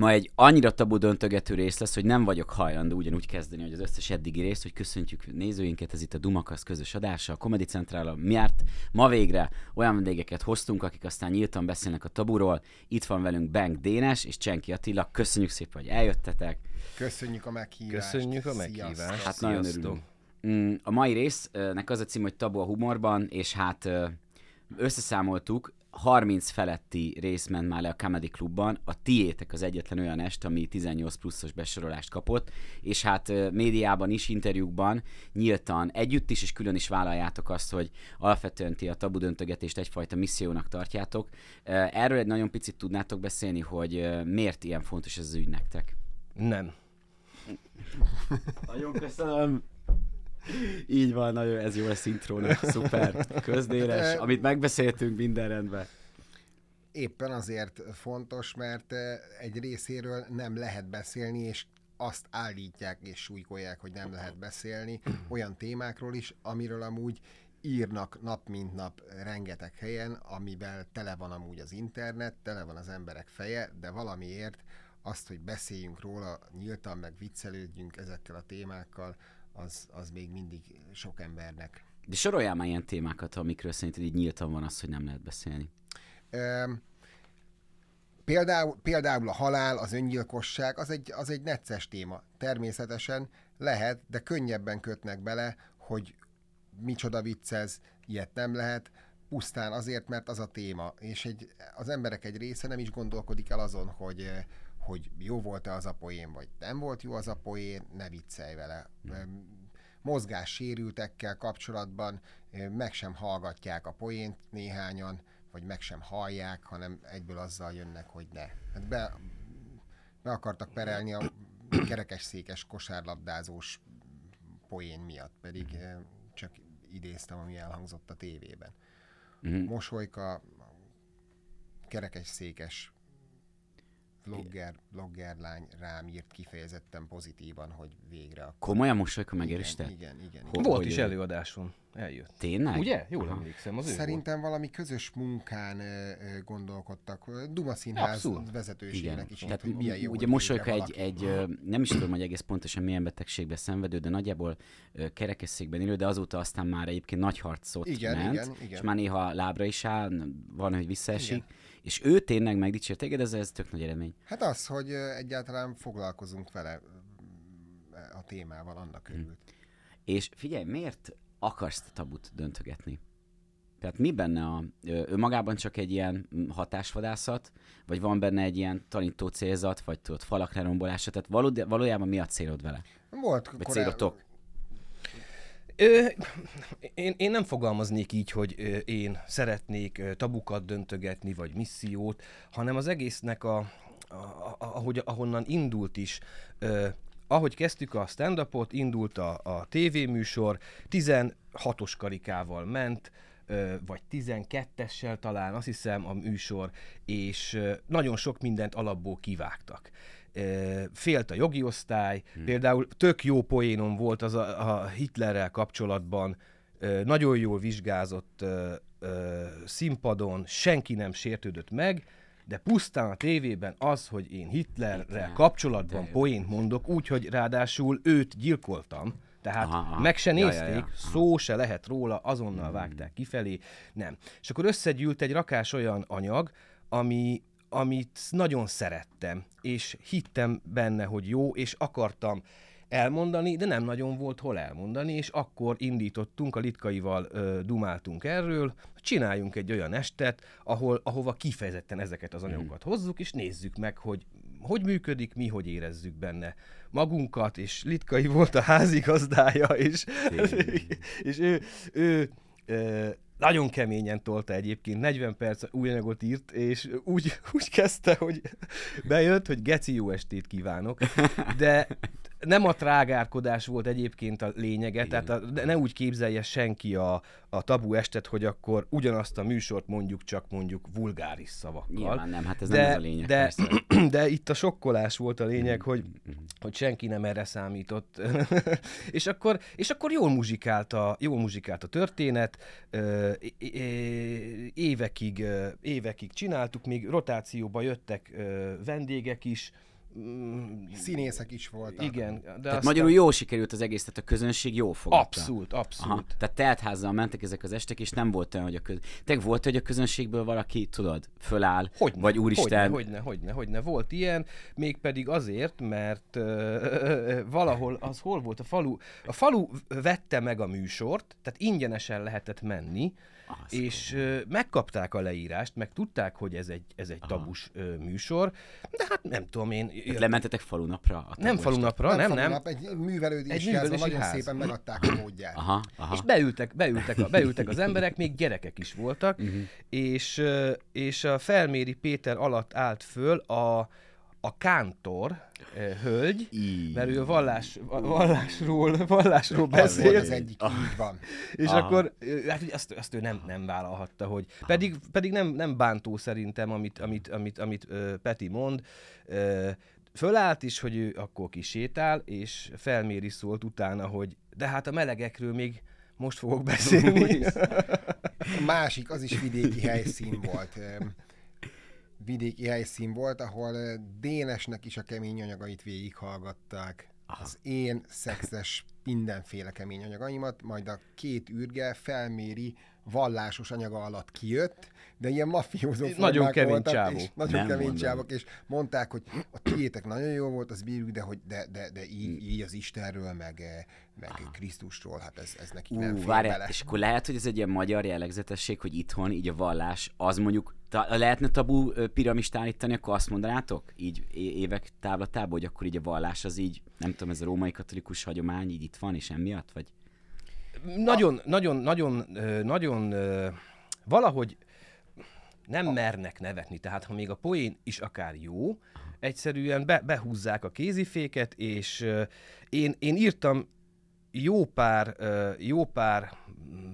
Ma egy annyira tabu döntögető rész lesz, hogy nem vagyok hajlandó ugyanúgy kezdeni, hogy az összes eddigi részt, hogy köszöntjük nézőinket, ez itt a Dumakasz közös adása, a Comedy Central, miért ma végre olyan vendégeket hoztunk, akik aztán nyíltan beszélnek a taburól. Itt van velünk Bank Dénes és Csenki Attila, köszönjük szépen, hogy eljöttetek. Köszönjük a meghívást. Köszönjük a meghívást. Sziasztok. Hát nagyon örülünk. Mm, A mai résznek az a cím, hogy tabu a humorban, és hát összeszámoltuk, 30 feletti rész ment már le a Comedy Clubban, a tiétek az egyetlen olyan est, ami 18 pluszos besorolást kapott, és hát médiában is, interjúkban nyíltan együtt is és külön is vállaljátok azt, hogy alapvetően ti a tabu döntögetést egyfajta missziónak tartjátok. Erről egy nagyon picit tudnátok beszélni, hogy miért ilyen fontos ez az ügy nektek? Nem. Nagyon köszönöm. Így van, nagyon, ez jó lesz intrónak, szuper, közdéles, amit megbeszéltünk, minden rendben. Éppen azért fontos, mert eh, egy részéről nem lehet beszélni, és azt állítják és súlykolják, hogy nem lehet beszélni olyan témákról is, amiről amúgy írnak nap mint nap rengeteg helyen, amivel tele van amúgy az internet, tele van az emberek feje, de valamiért azt, hogy beszéljünk róla nyíltan, meg viccelődjünk ezekkel a témákkal, az, az még mindig sok embernek. De soroljál már ilyen témákat, amikről szerinted így nyíltan van az, hogy nem lehet beszélni. Öm, Például, például a halál, az öngyilkosság, az egy, az egy necces téma. Természetesen lehet, de könnyebben kötnek bele, hogy micsoda vicc ez, ilyet nem lehet, pusztán azért, mert az a téma. És egy, az emberek egy része nem is gondolkodik el azon, hogy, eh, hogy jó volt-e az a poén, vagy nem volt jó az a poén, ne viccelj vele. Öm, Mozgássérültekkel kapcsolatban ö, meg sem hallgatják a poént néhányan, vagy meg sem hallják, hanem egyből azzal jönnek, hogy ne. Hát be, be akartak perelni a kerekes székes kosárlabdázós poén miatt, pedig ö, csak idéztem, ami elhangzott a tévében. Mhm. Mosolyka, kerekes székes vlogger, vlogger lány rám írt kifejezetten pozitívan, hogy végre a Komolyan mosolyka megériste? igen, igen, igen, igen. Volt hogy is ő- előadáson. Eljött. Tényleg? Ugye? Jól Aha. emlékszem, az ő volt. Szerintem valami közös munkán gondolkodtak. Duma Színház Abszolút. vezetőségnek Igen. is Tehát írt, hogy ugye végre egy, egy nem is tudom, hogy egész pontosan milyen betegségbe szenvedő, de nagyjából kerekesszékben élő, de azóta aztán már egyébként nagy harcot Igen, ment, igen, igen. és már néha lábra is áll, van, hogy visszaesik, és ő tényleg megdicsért téged, ez, ez tök nagy eredmény. Hát az, hogy egyáltalán foglalkozunk vele ö, a témával, annak Hm. örült. És figyelj, miért akarsz tabut döntögetni? Tehát mi benne a, ö, önmagában csak egy ilyen hatásvadászat, vagy van benne egy ilyen tanító célzat, vagy tudod, falak lerombolása, tehát valójában mi a célod vele? Volt Vagy korá- célotok? Ö, én, én nem fogalmaznék így, hogy én szeretnék tabukat döntögetni, vagy missziót, hanem az egésznek a, a ahogy, ahonnan indult is, ö, ahogy kezdtük a stand-upot, indult a, a tévéműsor, 16-os karikával ment, ö, vagy 12-essel talán, azt hiszem a műsor, és ö, nagyon sok mindent alapból kivágtak. Félt a jogi osztály, hmm. például tök jó poénom volt az a, a Hitlerrel kapcsolatban, nagyon jól vizsgázott színpadon, senki nem sértődött meg, de pusztán a tévében az, hogy én Hitlerrel Hitler, kapcsolatban de poént mondok, úgyhogy ráadásul őt gyilkoltam, tehát Aha, aha. meg se Ja, ja, nézték, ja. Aha. szó se lehet róla, azonnal vágták kifelé, nem. És akkor összegyűlt egy rakás olyan anyag, ami, amit nagyon szerettem, és hittem benne, hogy jó, és akartam elmondani, de nem nagyon volt hol elmondani, és akkor indítottunk, a litkaival ö, dumáltunk erről, csináljunk egy olyan estet, ahol, ahova kifejezetten ezeket az anyagokat hozzuk, és nézzük meg, hogy hogy működik, mi hogy érezzük benne magunkat, és Litkai volt a házigazdája, és, és ő, ő ö, nagyon keményen tolta egyébként, 40 perc új anyagot írt, és úgy, úgy kezdte, hogy bejött, hogy geci jó estét kívánok, de nem a trágárkodás volt egyébként a lényege, Igen. tehát a, ne úgy képzelje senki a, a tabu estet, hogy akkor ugyanazt a műsort mondjuk csak mondjuk vulgáris szavakkal. Nyilván nem, hát ez de, nem ez a lényeg. de, persze. de itt a sokkolás volt a lényeg, hogy hogy senki nem erre számított. és, akkor, és akkor jól muzsikált a, jól muzsikált a történet, évekig, évekig csináltuk, még rotációba jöttek vendégek is, Mm, Színészek is voltak. igen. De Tehát aztán- magyarul jó sikerült az egész, tehát a közönség jó fogadta. Abszolút, abszolút. Aha, tehát teltházzal mentek ezek az estek, és nem volt olyan, hogy a köz... Te volt, hogy a közönségből valaki, tudod, föláll, Hogyne, vagy úristen, Hogyne, hogyne, hogyne, hogyne. Volt ilyen, mégpedig azért, mert ö, ö, valahol, az hol volt a falu? A falu vette meg a műsort, tehát ingyenesen lehetett menni, Az és ö, megkapták a leírást, meg tudták, hogy ez egy, ez egy tabus ö, műsor, de hát nem tudom én... Tehát lementetek falunapra? A nem falunapra, nem, nem. Nap, egy művelődési, Egy művelődési nagyon ház. szépen megadták a módját. Aha, aha. És beültek, beültek, a, beültek az emberek, még gyerekek is voltak, Mhm. és, ö, és a Felméri Péter alatt állt föl a, a kántor ö, hölgy, Így. mert ő a vallás, vallásról, vallásról beszél, az egyik, így van. és Aha. akkor hát ugye azt, azt ő nem, nem vállalhatta, hogy pedig, pedig nem, nem bántó szerintem, amit, amit, amit, amit ö, Peti mond, ö, fölállt is, hogy ő akkor kisétál, és felméri szólt utána, hogy de hát a melegekről még most fogok beszélni. A másik, az is vidéki helyszín volt. Vidéki helyszín volt, ahol Dénesnek is a kemény anyagait végighallgatták. Az én szexes mindenféle kemény anyagaimat, majd a két űrge felméri vallásos anyaga alatt kijött, de ilyen mafiózó Nagyon kemény voltak. És nagyon Nem kemény mondom. csávok, és mondták, hogy a tiétek nagyon jó volt, az bírjuk, de, hogy de, de, de így, így az Istenről, meg, eh, meg Krisztusról, hát ez, ez nekik nem Ú, fér várjál, bele. és akkor lehet, hogy ez egy ilyen magyar jellegzetesség, hogy itthon így a vallás, az mondjuk, ta, lehetne tabu piramist állítani, akkor azt mondanátok? Így évek távlatából, hogy akkor így a vallás az így, nem tudom, ez a római katolikus hagyomány így itt van, és emiatt, vagy? nagyon, nagyon, nagyon, ö, nagyon ö, valahogy nem mernek nevetni. Tehát, ha még a poén is akár jó, egyszerűen be, behúzzák a kéziféket, és ö, én, én írtam jó pár, ö, jó pár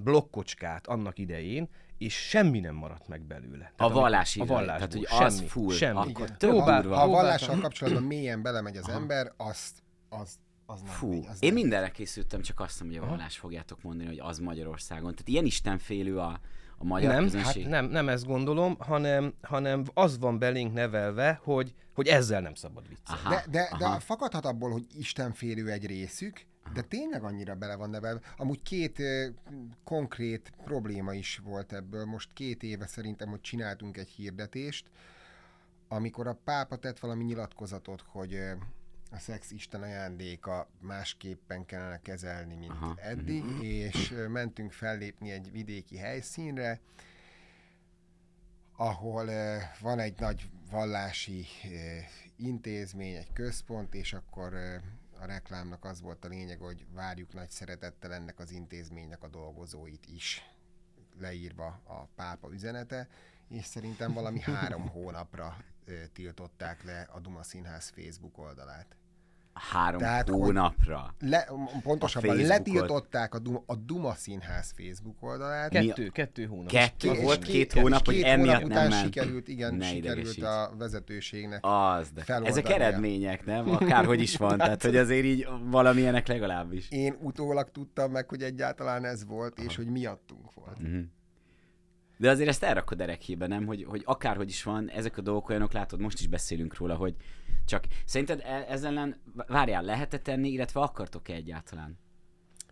blokkocskát annak idején, és semmi nem maradt meg belőle. A vallási a vallásból, tehát, hogy az semmi, full, semmi. akkor Próbál-. Ha a vallással kapcsolatban mélyen belemegy az ember, azt, az, az nem Fú, megy, az én nem mindenre készültem, csak azt nem, hogy a vallás fogjátok mondani, hogy az Magyarországon. Tehát ilyen istenfélő a, a magyar nem, közönség. hát nem, nem ezt gondolom, hanem, hanem az van belénk nevelve, hogy, hogy ezzel nem szabad viccelni. Aha, De, de, aha. de fakadhat abból, hogy istenfélő egy részük, de tényleg annyira bele van nevelve. Amúgy két ö, konkrét probléma is volt ebből. Most két éve szerintem, hogy csináltunk egy hirdetést, amikor a pápa tett valami nyilatkozatot, hogy ö, a szex Isten ajándéka másképpen kellene kezelni, mint Aha, eddig, és ö, mentünk fellépni egy vidéki helyszínre, ahol van egy nagy vallási intézmény, egy központ, és akkor a reklámnak az volt a lényeg, hogy várjuk nagy szeretettel ennek az intézménynek a dolgozóit is leírva a pápa üzenete, és szerintem valami három hónapra tiltották le a Duma Színház Facebook oldalát. Három Tehát, hogy- hónapra. Le, pontosabban Facebookot. letiltották a Duma, a Duma Színház Facebook oldalát, Kettő, kettő hónap. Kettő volt két- két hónap, hogy két emiatt hónap nem után ment. sikerült, igen, Ne sikerült a vezetőségnek Az, de ezek eredmények, nem? Akárhogy is van, tehát hogy azért így valamilyenek legalábbis. Én utólag tudtam meg, hogy egyáltalán ez volt, és hogy miattunk volt. Mhm. De azért ezt elrakod erekhébe, nem? Hogy, hogy akárhogy is van, ezek a dolgok olyanok, látod, most is beszélünk róla, hogy csak szerinted e- ezzel ellen, várjál, lehet tenni, illetve akartok-e egyáltalán?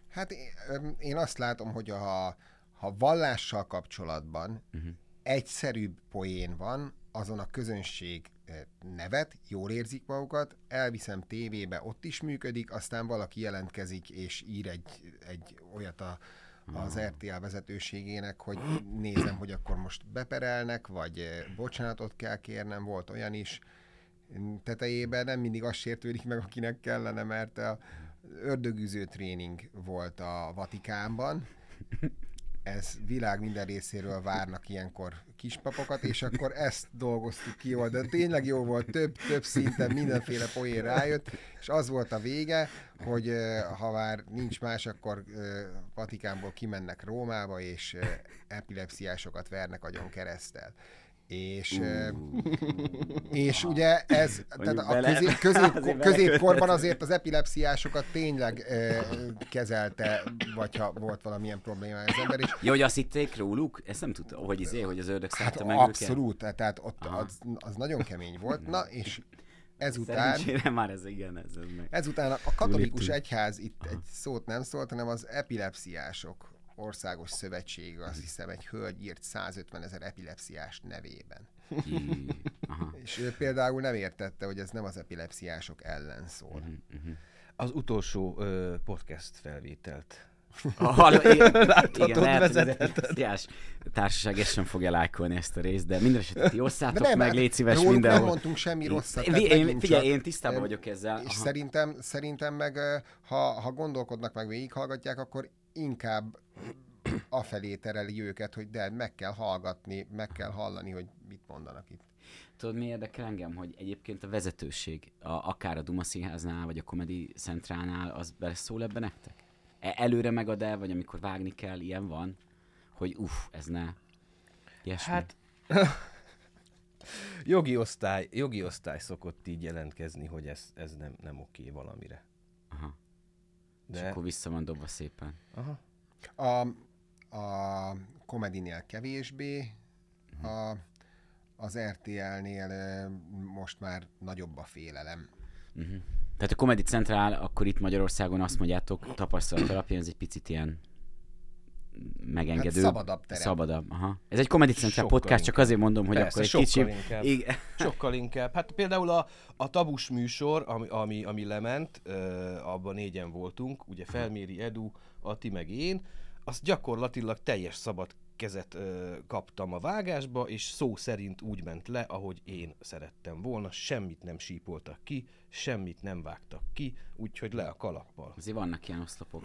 Hát én, én azt látom, hogy ha, ha vallással kapcsolatban uh-huh. egyszerűbb poén van, azon a közönség eh, nevet, jól érzik magukat, elviszem tévébe, ott is működik, aztán valaki jelentkezik és ír egy, egy olyat a, az RTL vezetőségének, hogy nézem, hogy akkor most beperelnek, vagy eh, bocsánatot kell kérnem, volt olyan is. Tetejében nem mindig az sértődik meg, akinek kellene, mert a ördögüző tréning volt a Vatikánban, ez világ minden részéről várnak ilyenkor kispapokat, és akkor ezt dolgoztuk ki de tényleg jó volt, több, több szinten mindenféle poén rájött, és az volt a vége, hogy ha már nincs más, akkor Vatikánból kimennek Rómába, és epilepsziásokat vernek agyon keresztel. És, ö, és ugye ez, tehát a közé, közép, középkorban azért az epilepsziásokat tényleg ö, kezelte, vagy ha volt valamilyen probléma az ember is. Ja, hogy azt hitték róluk? Ezt nem tudtam, hogy izé, hogy az ördög Hát meg őket. abszolút, tehát ott az, az nagyon kemény volt. Na, és ezután... Szerencsére már ez igen, ez, meg. Ezután a katolikus egyház itt egy szót nem szólt, hanem az epilepsziások országos szövetsége, azt hiszem egy hölgy írt 150 ezer epilepsziás nevében. Aha. És ő például nem értette, hogy ez nem az epilepsziások ellen szól. Mhm. Az utolsó ö, podcast felvételt. Hall, igen, Láthatod, igen, lehet, hogy az társaság ezt sem fogja lájkolni ezt a részt, de minden esetre ti osszátok nem, meg, hát légy szíves mindenhol. nem mondtunk semmi rosszat. Én, én, figyelj, én tisztában vagyok ezzel. És Aha. szerintem, szerintem meg, ha, ha gondolkodnak, meg végighallgatják, akkor inkább afelé tereli őket, hogy de meg kell hallgatni, meg kell hallani, hogy mit mondanak itt. Tudod, mi érdekel engem, hogy egyébként a vezetőség, a, akár a Duma Színháznál, vagy a Comedy Centrálnál, az beleszól ebbe nektek? E- előre megad el, vagy amikor vágni kell, ilyen van, hogy uff, ez ne. Ilyesmi. Hát jogi osztály, jogi osztály szokott így jelentkezni, hogy ez, ez nem, nem oké valamire. Aha. És De, akkor vissza van dobva szépen. aha. A, a komedinél kevésbé, a, az RTL-nél most már nagyobb a félelem. Uh-huh. Tehát a Comedy Central, akkor itt Magyarországon azt mondjátok, tapasztalat alapján ez egy picit ilyen megengedő. Hát szabadabb terep. Szabadabb, aha. Ez egy Comedy Central Sokkal podcast, csak inkább. azért mondom, hogy Persze, akkor egy sokkal kicsit... inkább. Igen. Sokkal inkább. Hát például a, a tabus műsor, ami, ami, ami lement, ö, abban négyen voltunk, ugye Felméri Edu, Ati meg én, azt gyakorlatilag teljes szabad kezet ö, kaptam a vágásba, és szó szerint úgy ment le, ahogy én szerettem volna, semmit nem sípoltak ki, semmit nem vágtak ki, úgyhogy le a kalappal. Azért vannak ilyen oszlopok.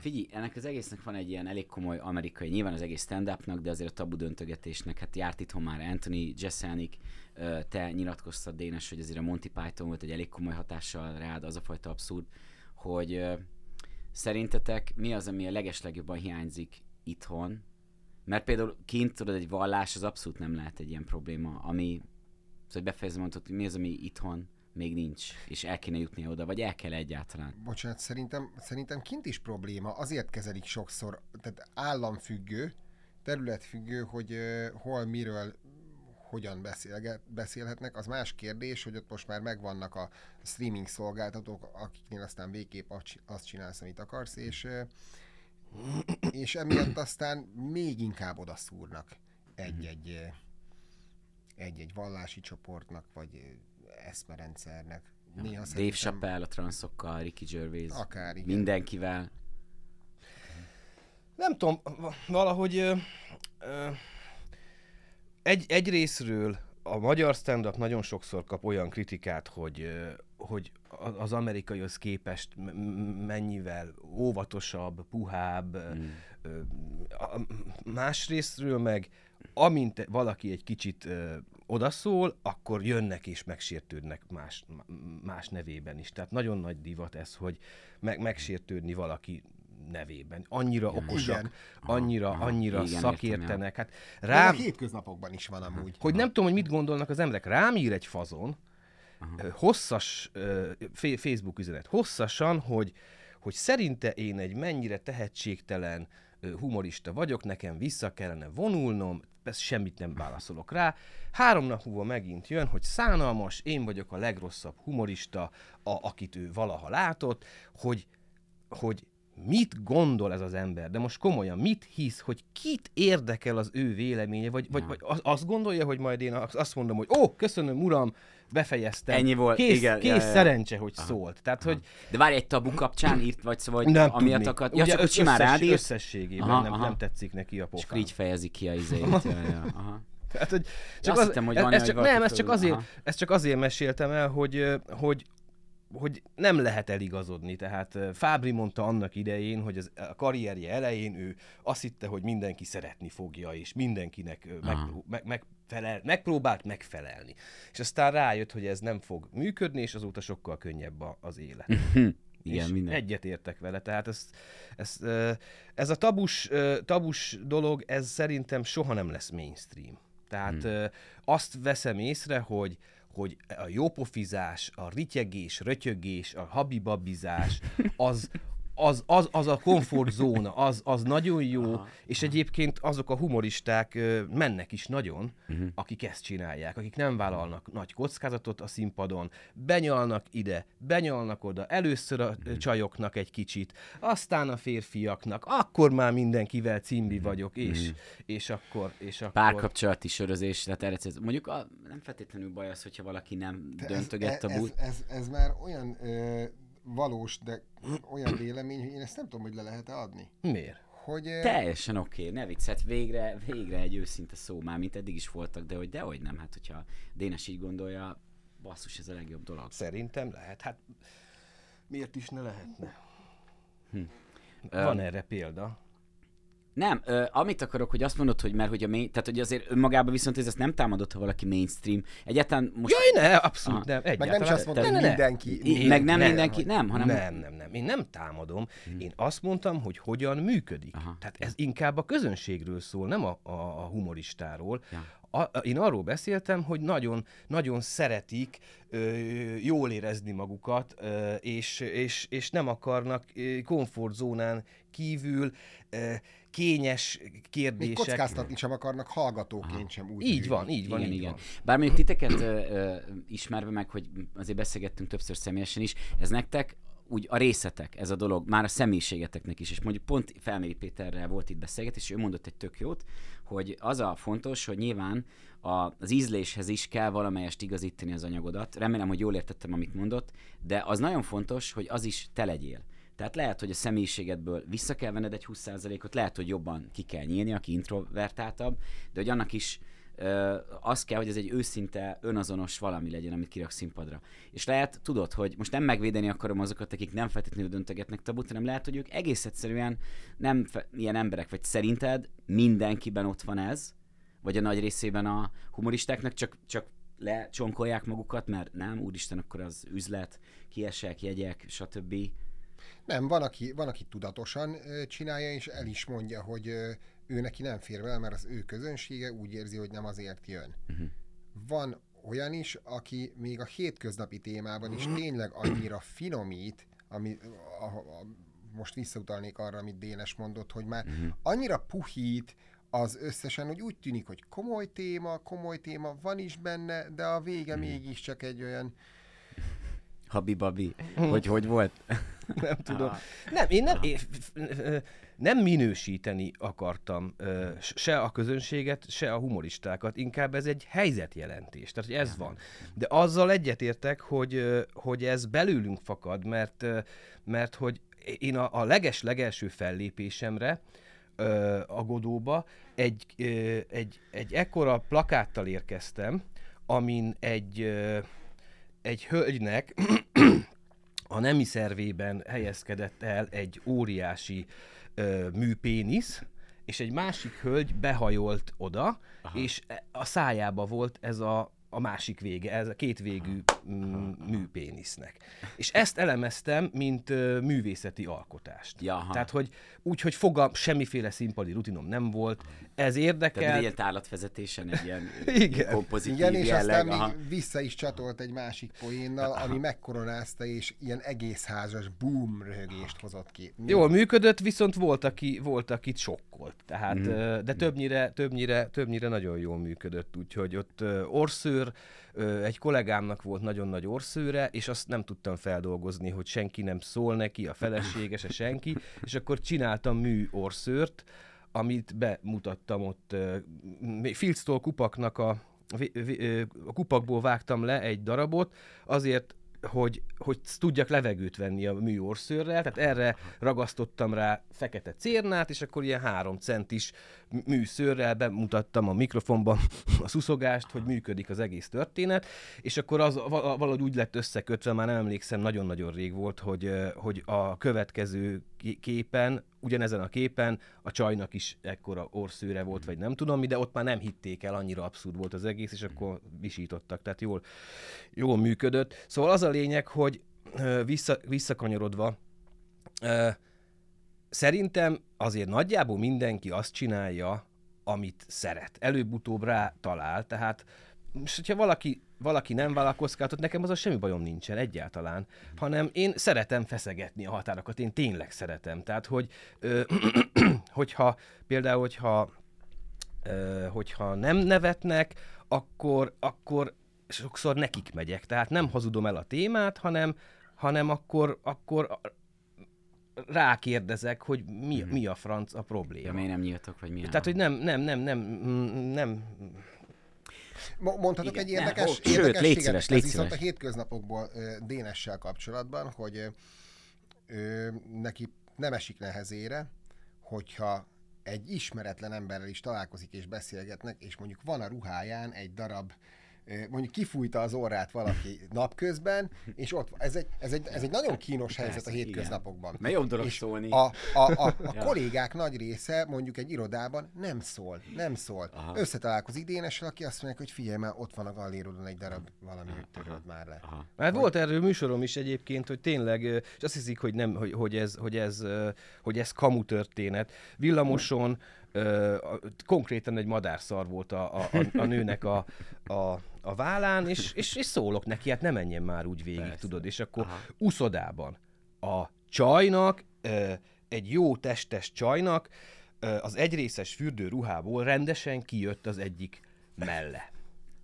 Figyelj, ennek az egésznek van egy ilyen elég komoly amerikai, nyilván az egész stand de azért a tabu döntögetésnek, hát járt itthon már Anthony Jeselnik, te nyilatkoztad Dénes, hogy azért a Monty Python volt egy elég komoly hatással rád, az a fajta abszurd, hogy szerintetek mi az, ami a legeslegjobban hiányzik itthon, mert például kint, tudod, egy vallás az abszolút nem lehet egy ilyen probléma, ami, szóval befejezem mondtad, hogy mi az, ami itthon még nincs, és el kéne jutni oda, vagy el kell egyáltalán. Bocsánat, szerintem, szerintem kint is probléma, azért kezelik sokszor, tehát államfüggő, területfüggő, hogy uh, hol, miről, hogyan beszélget, beszélhetnek. Az más kérdés, hogy ott most már megvannak a streaming szolgáltatók, akiknél aztán végképp azt csinálsz, amit akarsz, és, uh, és emiatt aztán még inkább odaszúrnak egy-egy, egy-egy vallási csoportnak, vagy eszmerendszernek. Néha Dave szerintem- Chappelle a transzokkal, Ricky Gervais, Akár, igen. mindenkivel. Nem tudom, va- valahogy ö, ö, egy, egy részről a magyar stand nagyon sokszor kap olyan kritikát, hogy, hogy az amerikaihoz képest mennyivel óvatosabb, puhább. Mm. Más részről meg, amint valaki egy kicsit ö, odaszól, akkor jönnek és megsértődnek más, más nevében is. Tehát nagyon nagy divat ez, hogy meg, megsértődni valaki nevében. Annyira okosak, Igen. annyira, aha, annyira igen, szakértenek. Hát Rám... rám, A hétköznapokban is van amúgy. hogy nem tudom, hogy mit gondolnak az emberek. Rám ír egy fazon, ö, hosszas Facebook üzenet, hosszasan, hogy, hogy szerinte én egy mennyire tehetségtelen humorista vagyok, nekem vissza kellene vonulnom, ezt semmit nem válaszolok rá. Három nap múlva megint jön, hogy szánalmas, én vagyok a legrosszabb humorista, a, akit ő valaha látott, hogy, hogy mit gondol ez az ember, de most komolyan, mit hisz, hogy kit érdekel az ő véleménye, vagy, vagy, vagy az- azt gondolja, hogy majd én azt mondom, hogy ó, köszönöm uram, befejeztem. Ennyi volt, kész, igen, Kész ja, ja, szerencse, hogy szólt. Tehát, hogy De várj, egy tabu kapcsán írt vagy szóval, hogy nem amiatt tudni. akar... Ja, Ugye csak hogy simán összes- rád írt, Összességében Aha, nem, aha. nem tetszik neki a akkor pofám. így fejezi ki a izét. Ja, aha. Tehát, hogy csak azt az, hittem, hogy ez, van ez olyan, csak, nem, ezt csak, azért, aha. ezt csak azért meséltem el, hogy, hogy hogy nem lehet eligazodni. Tehát Fábri mondta annak idején, hogy az, a karrierje elején ő azt hitte, hogy mindenki szeretni fogja, és mindenkinek meg, meg, megfelel, megpróbált megfelelni. És aztán rájött, hogy ez nem fog működni, és azóta sokkal könnyebb a, az élet. Igen, és minden. egyet értek vele. Tehát ez, ez, ez a tabus, tabus dolog, ez szerintem soha nem lesz mainstream. Tehát hmm. azt veszem észre, hogy hogy a jópofizás, a rityegés, rötyögés, a habibabizás, az, az, az, az a komfortzóna, az, az nagyon jó, Aha. és egyébként azok a humoristák mennek is nagyon, uh-huh. akik ezt csinálják, akik nem vállalnak nagy kockázatot a színpadon, benyalnak ide, benyalnak oda, először a uh-huh. csajoknak egy kicsit, aztán a férfiaknak, akkor már mindenkivel cimbi mhm. vagyok, és, uh-huh. és akkor... És akkor... Párkapcsolati sörözés, tehát erre mondjuk a, nem feltétlenül baj az, hogyha valaki nem De döntöget ez, a bút. Ez, ez, ez már olyan... Ö valós, de olyan vélemény, hogy én ezt nem tudom, hogy le lehet-e adni. Miért? Hogy, Teljesen oké, okay. ne vicc, hát végre, végre egy őszinte szó már, mint eddig is voltak, de hogy dehogy nem, hát hogyha Dénes így gondolja, basszus, ez a legjobb dolog. Szerintem lehet, hát miért is ne lehetne? Hm. Van um, erre példa. Nem, ö, amit akarok, hogy azt mondod, hogy mert hogy a main, tehát hogy azért önmagában viszont ez ezt nem támadott, ha valaki mainstream. Egyáltalán most... Jaj, ne, abszolút Aha. nem. Egyáltalán. Meg nem is azt mondta, hogy mindenki. Én, meg nem, nem mindenki, nem, hanem... Nem, nem, nem. Én nem támadom. Hmm. Én azt mondtam, hogy hogyan működik. Aha. Tehát ez inkább a közönségről szól, nem a, a, a humoristáról. Ja. A, én arról beszéltem, hogy nagyon, nagyon szeretik ö, jól érezni magukat, ö, és, és, és nem akarnak ö, komfortzónán kívül ö, kényes kérdések. Még kockáztatni sem akarnak hallgatóként sem úgy. Így van, így van, igen, így igen. van. Bár mondjuk titeket ö, ö, ismerve meg, hogy azért beszélgettünk többször személyesen is, ez nektek úgy a részetek, ez a dolog, már a személyiségeteknek is, és mondjuk pont Felméri Péterrel volt itt beszélgetés, és ő mondott egy tök jót, hogy az a fontos, hogy nyilván a, az ízléshez is kell valamelyest igazítani az anyagodat. Remélem, hogy jól értettem, amit mondott, de az nagyon fontos, hogy az is te legyél. Tehát lehet, hogy a személyiségedből vissza kell venned egy 20%-ot, lehet, hogy jobban ki kell nyílni, aki introvertáltabb, de hogy annak is az kell, hogy ez egy őszinte, önazonos valami legyen, amit kirak színpadra. És lehet, tudod, hogy most nem megvédeni akarom azokat, akik nem feltétlenül döntögetnek tabut, hanem lehet, hogy ők egész egyszerűen nem fe- ilyen emberek, vagy szerinted mindenkiben ott van ez, vagy a nagy részében a humoristáknak, csak, csak lecsonkolják magukat, mert nem, úristen, akkor az üzlet, kiesek, jegyek, stb. Nem, van aki, van, aki tudatosan csinálja, és el is mondja, hogy ő neki nem fér vele, mert az ő közönsége úgy érzi, hogy nem azért jön. Uh-huh. Van olyan is, aki még a hétköznapi témában is tényleg annyira finomít, ami a, a, most visszautalnék arra, amit Dénes mondott, hogy már uh-huh. annyira puhít az összesen, hogy úgy tűnik, hogy komoly téma, komoly téma van is benne, de a vége uh-huh. mégiscsak egy olyan Habibabi. Hogy hogy volt? nem tudom. Nem, én nem, én, nem minősíteni akartam se a közönséget, se a humoristákat, inkább ez egy helyzetjelentés, tehát hogy ez van. De azzal egyetértek, hogy, hogy ez belőlünk fakad, mert, mert hogy én a, a leges-legelső fellépésemre, a Godóba egy, egy, egy ekkora plakáttal érkeztem, amin egy, egy hölgynek a nemi szervében helyezkedett el egy óriási ö, műpénisz, és egy másik hölgy behajolt oda, Aha. és e, a szájába volt ez a a másik vége, ez a kétvégű műpénisznek. És ezt elemeztem, mint uh, művészeti alkotást. Jaha. Tehát, hogy úgy, hogy fogam, semmiféle színpadi rutinom nem volt, ez érdekel. Tehát ilyen tárlatvezetésen egy ilyen Igen. kompozitív Igen, és jelleg, aztán aha. még vissza is csatolt egy másik poénnal, aha. ami megkoronázta, és ilyen egész házas boom röhögést hozott ki. Jól működött, viszont volt, aki, volt akit sokkolt. Tehát, mm. de többnyire, többnyire, többnyire nagyon jól működött, úgyhogy ott orsző orszőr, egy kollégámnak volt nagyon nagy orszőre, és azt nem tudtam feldolgozni, hogy senki nem szól neki, a felesége se senki, és akkor csináltam mű orszőrt, amit bemutattam ott, Filctól kupaknak a, a kupakból vágtam le egy darabot, azért hogy, hogy tudjak levegőt venni a műorszőrrel, tehát erre ragasztottam rá fekete cérnát, és akkor ilyen három centis műszőrrel bemutattam a mikrofonban a szuszogást, hogy működik az egész történet, és akkor az valahogy úgy lett összekötve, már nem emlékszem, nagyon-nagyon rég volt, hogy, hogy a következő képen, ugyanezen a képen a csajnak is ekkora orszőre volt, vagy nem tudom mi, de ott már nem hitték el, annyira abszurd volt az egész, és akkor visítottak, tehát jól, jól működött. Szóval az a lényeg, hogy vissza, visszakanyarodva, Szerintem azért nagyjából mindenki azt csinálja, amit szeret. Előbb-utóbb rá talál, tehát most, hogyha valaki, valaki nem vállalkozkáltat, nekem az a semmi bajom nincsen egyáltalán, hanem én szeretem feszegetni a határokat, én tényleg szeretem. Tehát, hogy ö, hogyha például, hogyha, ö, hogyha nem nevetnek, akkor, akkor sokszor nekik megyek. Tehát nem hazudom el a témát, hanem, hanem akkor, akkor rákérdezek, hogy mi, mi a franc a probléma. Ja, miért nem nyíltok, vagy mi? Tehát, hogy nem, nem, nem, nem, nem, Mo- Mondhatok Igen. egy Ne, érdekes, ó, sőt, érdekességet, légy szíves, ez légy viszont a hétköznapokból Dénessel kapcsolatban, hogy ö, ö, neki nem esik nehezére, hogyha egy ismeretlen emberrel is találkozik és beszélgetnek, és mondjuk van a ruháján egy darab ö, mondjuk kifújta az orrát valaki napközben, és ott van. Ez egy, ez egy, ez egy nagyon kínos helyzet a hétköznapokban. Mert jobb dolog És szólni. A, a, a, a Ja. kollégák nagy része mondjuk egy irodában nem szól, nem szól. Aha. Összetalálkozik Dénessel, aki azt mondja, hogy figyelj már, ott van a gallérodon egy darab valami, töröld már le. Aha. Hát volt erről műsorom is egyébként, hogy tényleg, és azt hiszik, hogy nem, hogy, hogy, ez, hogy, ez, hogy ez kamu történet. Villamoson ö, a- konkrétan egy madárszar volt a, a, a, a nőnek a, a, a vállán, és, és, és szólok neki, hát ne menjen már úgy végig, Persze. tudod, és akkor Aha. uszodában a csajnak, ö, egy jó testes csajnak ö, az egyrészes fürdőruhából rendesen kijött az egyik melle.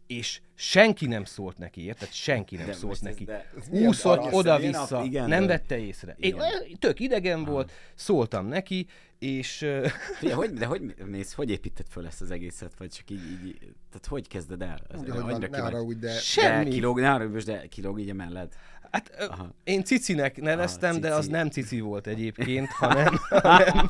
És senki nem szólt neki, érted? Senki nem De szólt neki. de- Úszott oda-vissza, nem vette észre. Én, tök idegen volt, szóltam neki, és Figyelj, hogy, de hogy mész, hogy építed föl ezt az egészet, vagy csak így, így tehát hogy kezded el? Ez Úgy, hogy van, ne vagy- haragudj, de De semmi. kilóg, ne arra de kilóg így a melled. Hát Aha. én cicinek neveztem, Ah, de az cici. nem cici volt egyébként, hanem, hanem,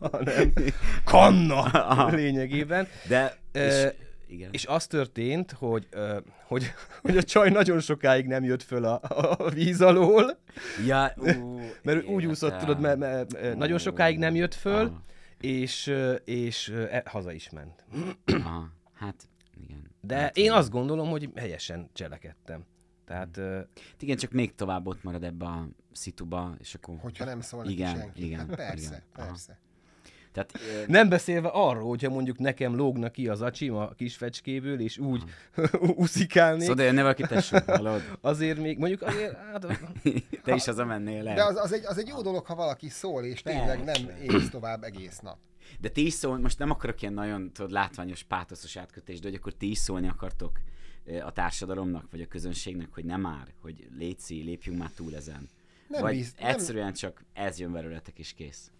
hanem kanna lényegében. De, és, igen. És az történt, hogy, ö, hogy, hogy a csaj nagyon sokáig nem jött föl a, a víz alól, ja, ú, mert ő úgy úszott, tudod, mert, mert nagyon sokáig nem jött föl, Aha. és, és e, haza is ment. Aha, hát igen. De hát, én azt gondolom, hogy helyesen cselekedtem. Tehát ö, Igen, csak még tovább ott marad ebbe a szituba, és akkor... hogyha nem szól neki Igen, senki. igen, hát persze, igen. Aha. Tehát, nem beszélve arról, hogyha mondjuk nekem lógna ki az acsim a kis fecskéből, és úgy uszikálnék, szóval valaki tesó, hallod? azért még, mondjuk azért, hát, Te is haza mennél el. De az, az, egy, az egy jó dolog, ha valaki szól, és tényleg nem élsz tovább egész nap. De ti is szól, most nem akarok ilyen nagyon tudod, látványos, pátoszos átkötést, de hogy akkor ti is szólni akartok a társadalomnak, vagy a közönségnek, hogy nem már, hogy létszi, lépjünk már túl ezen. Nem vagy nem- egyszerűen csak ez jön belőletek és kész.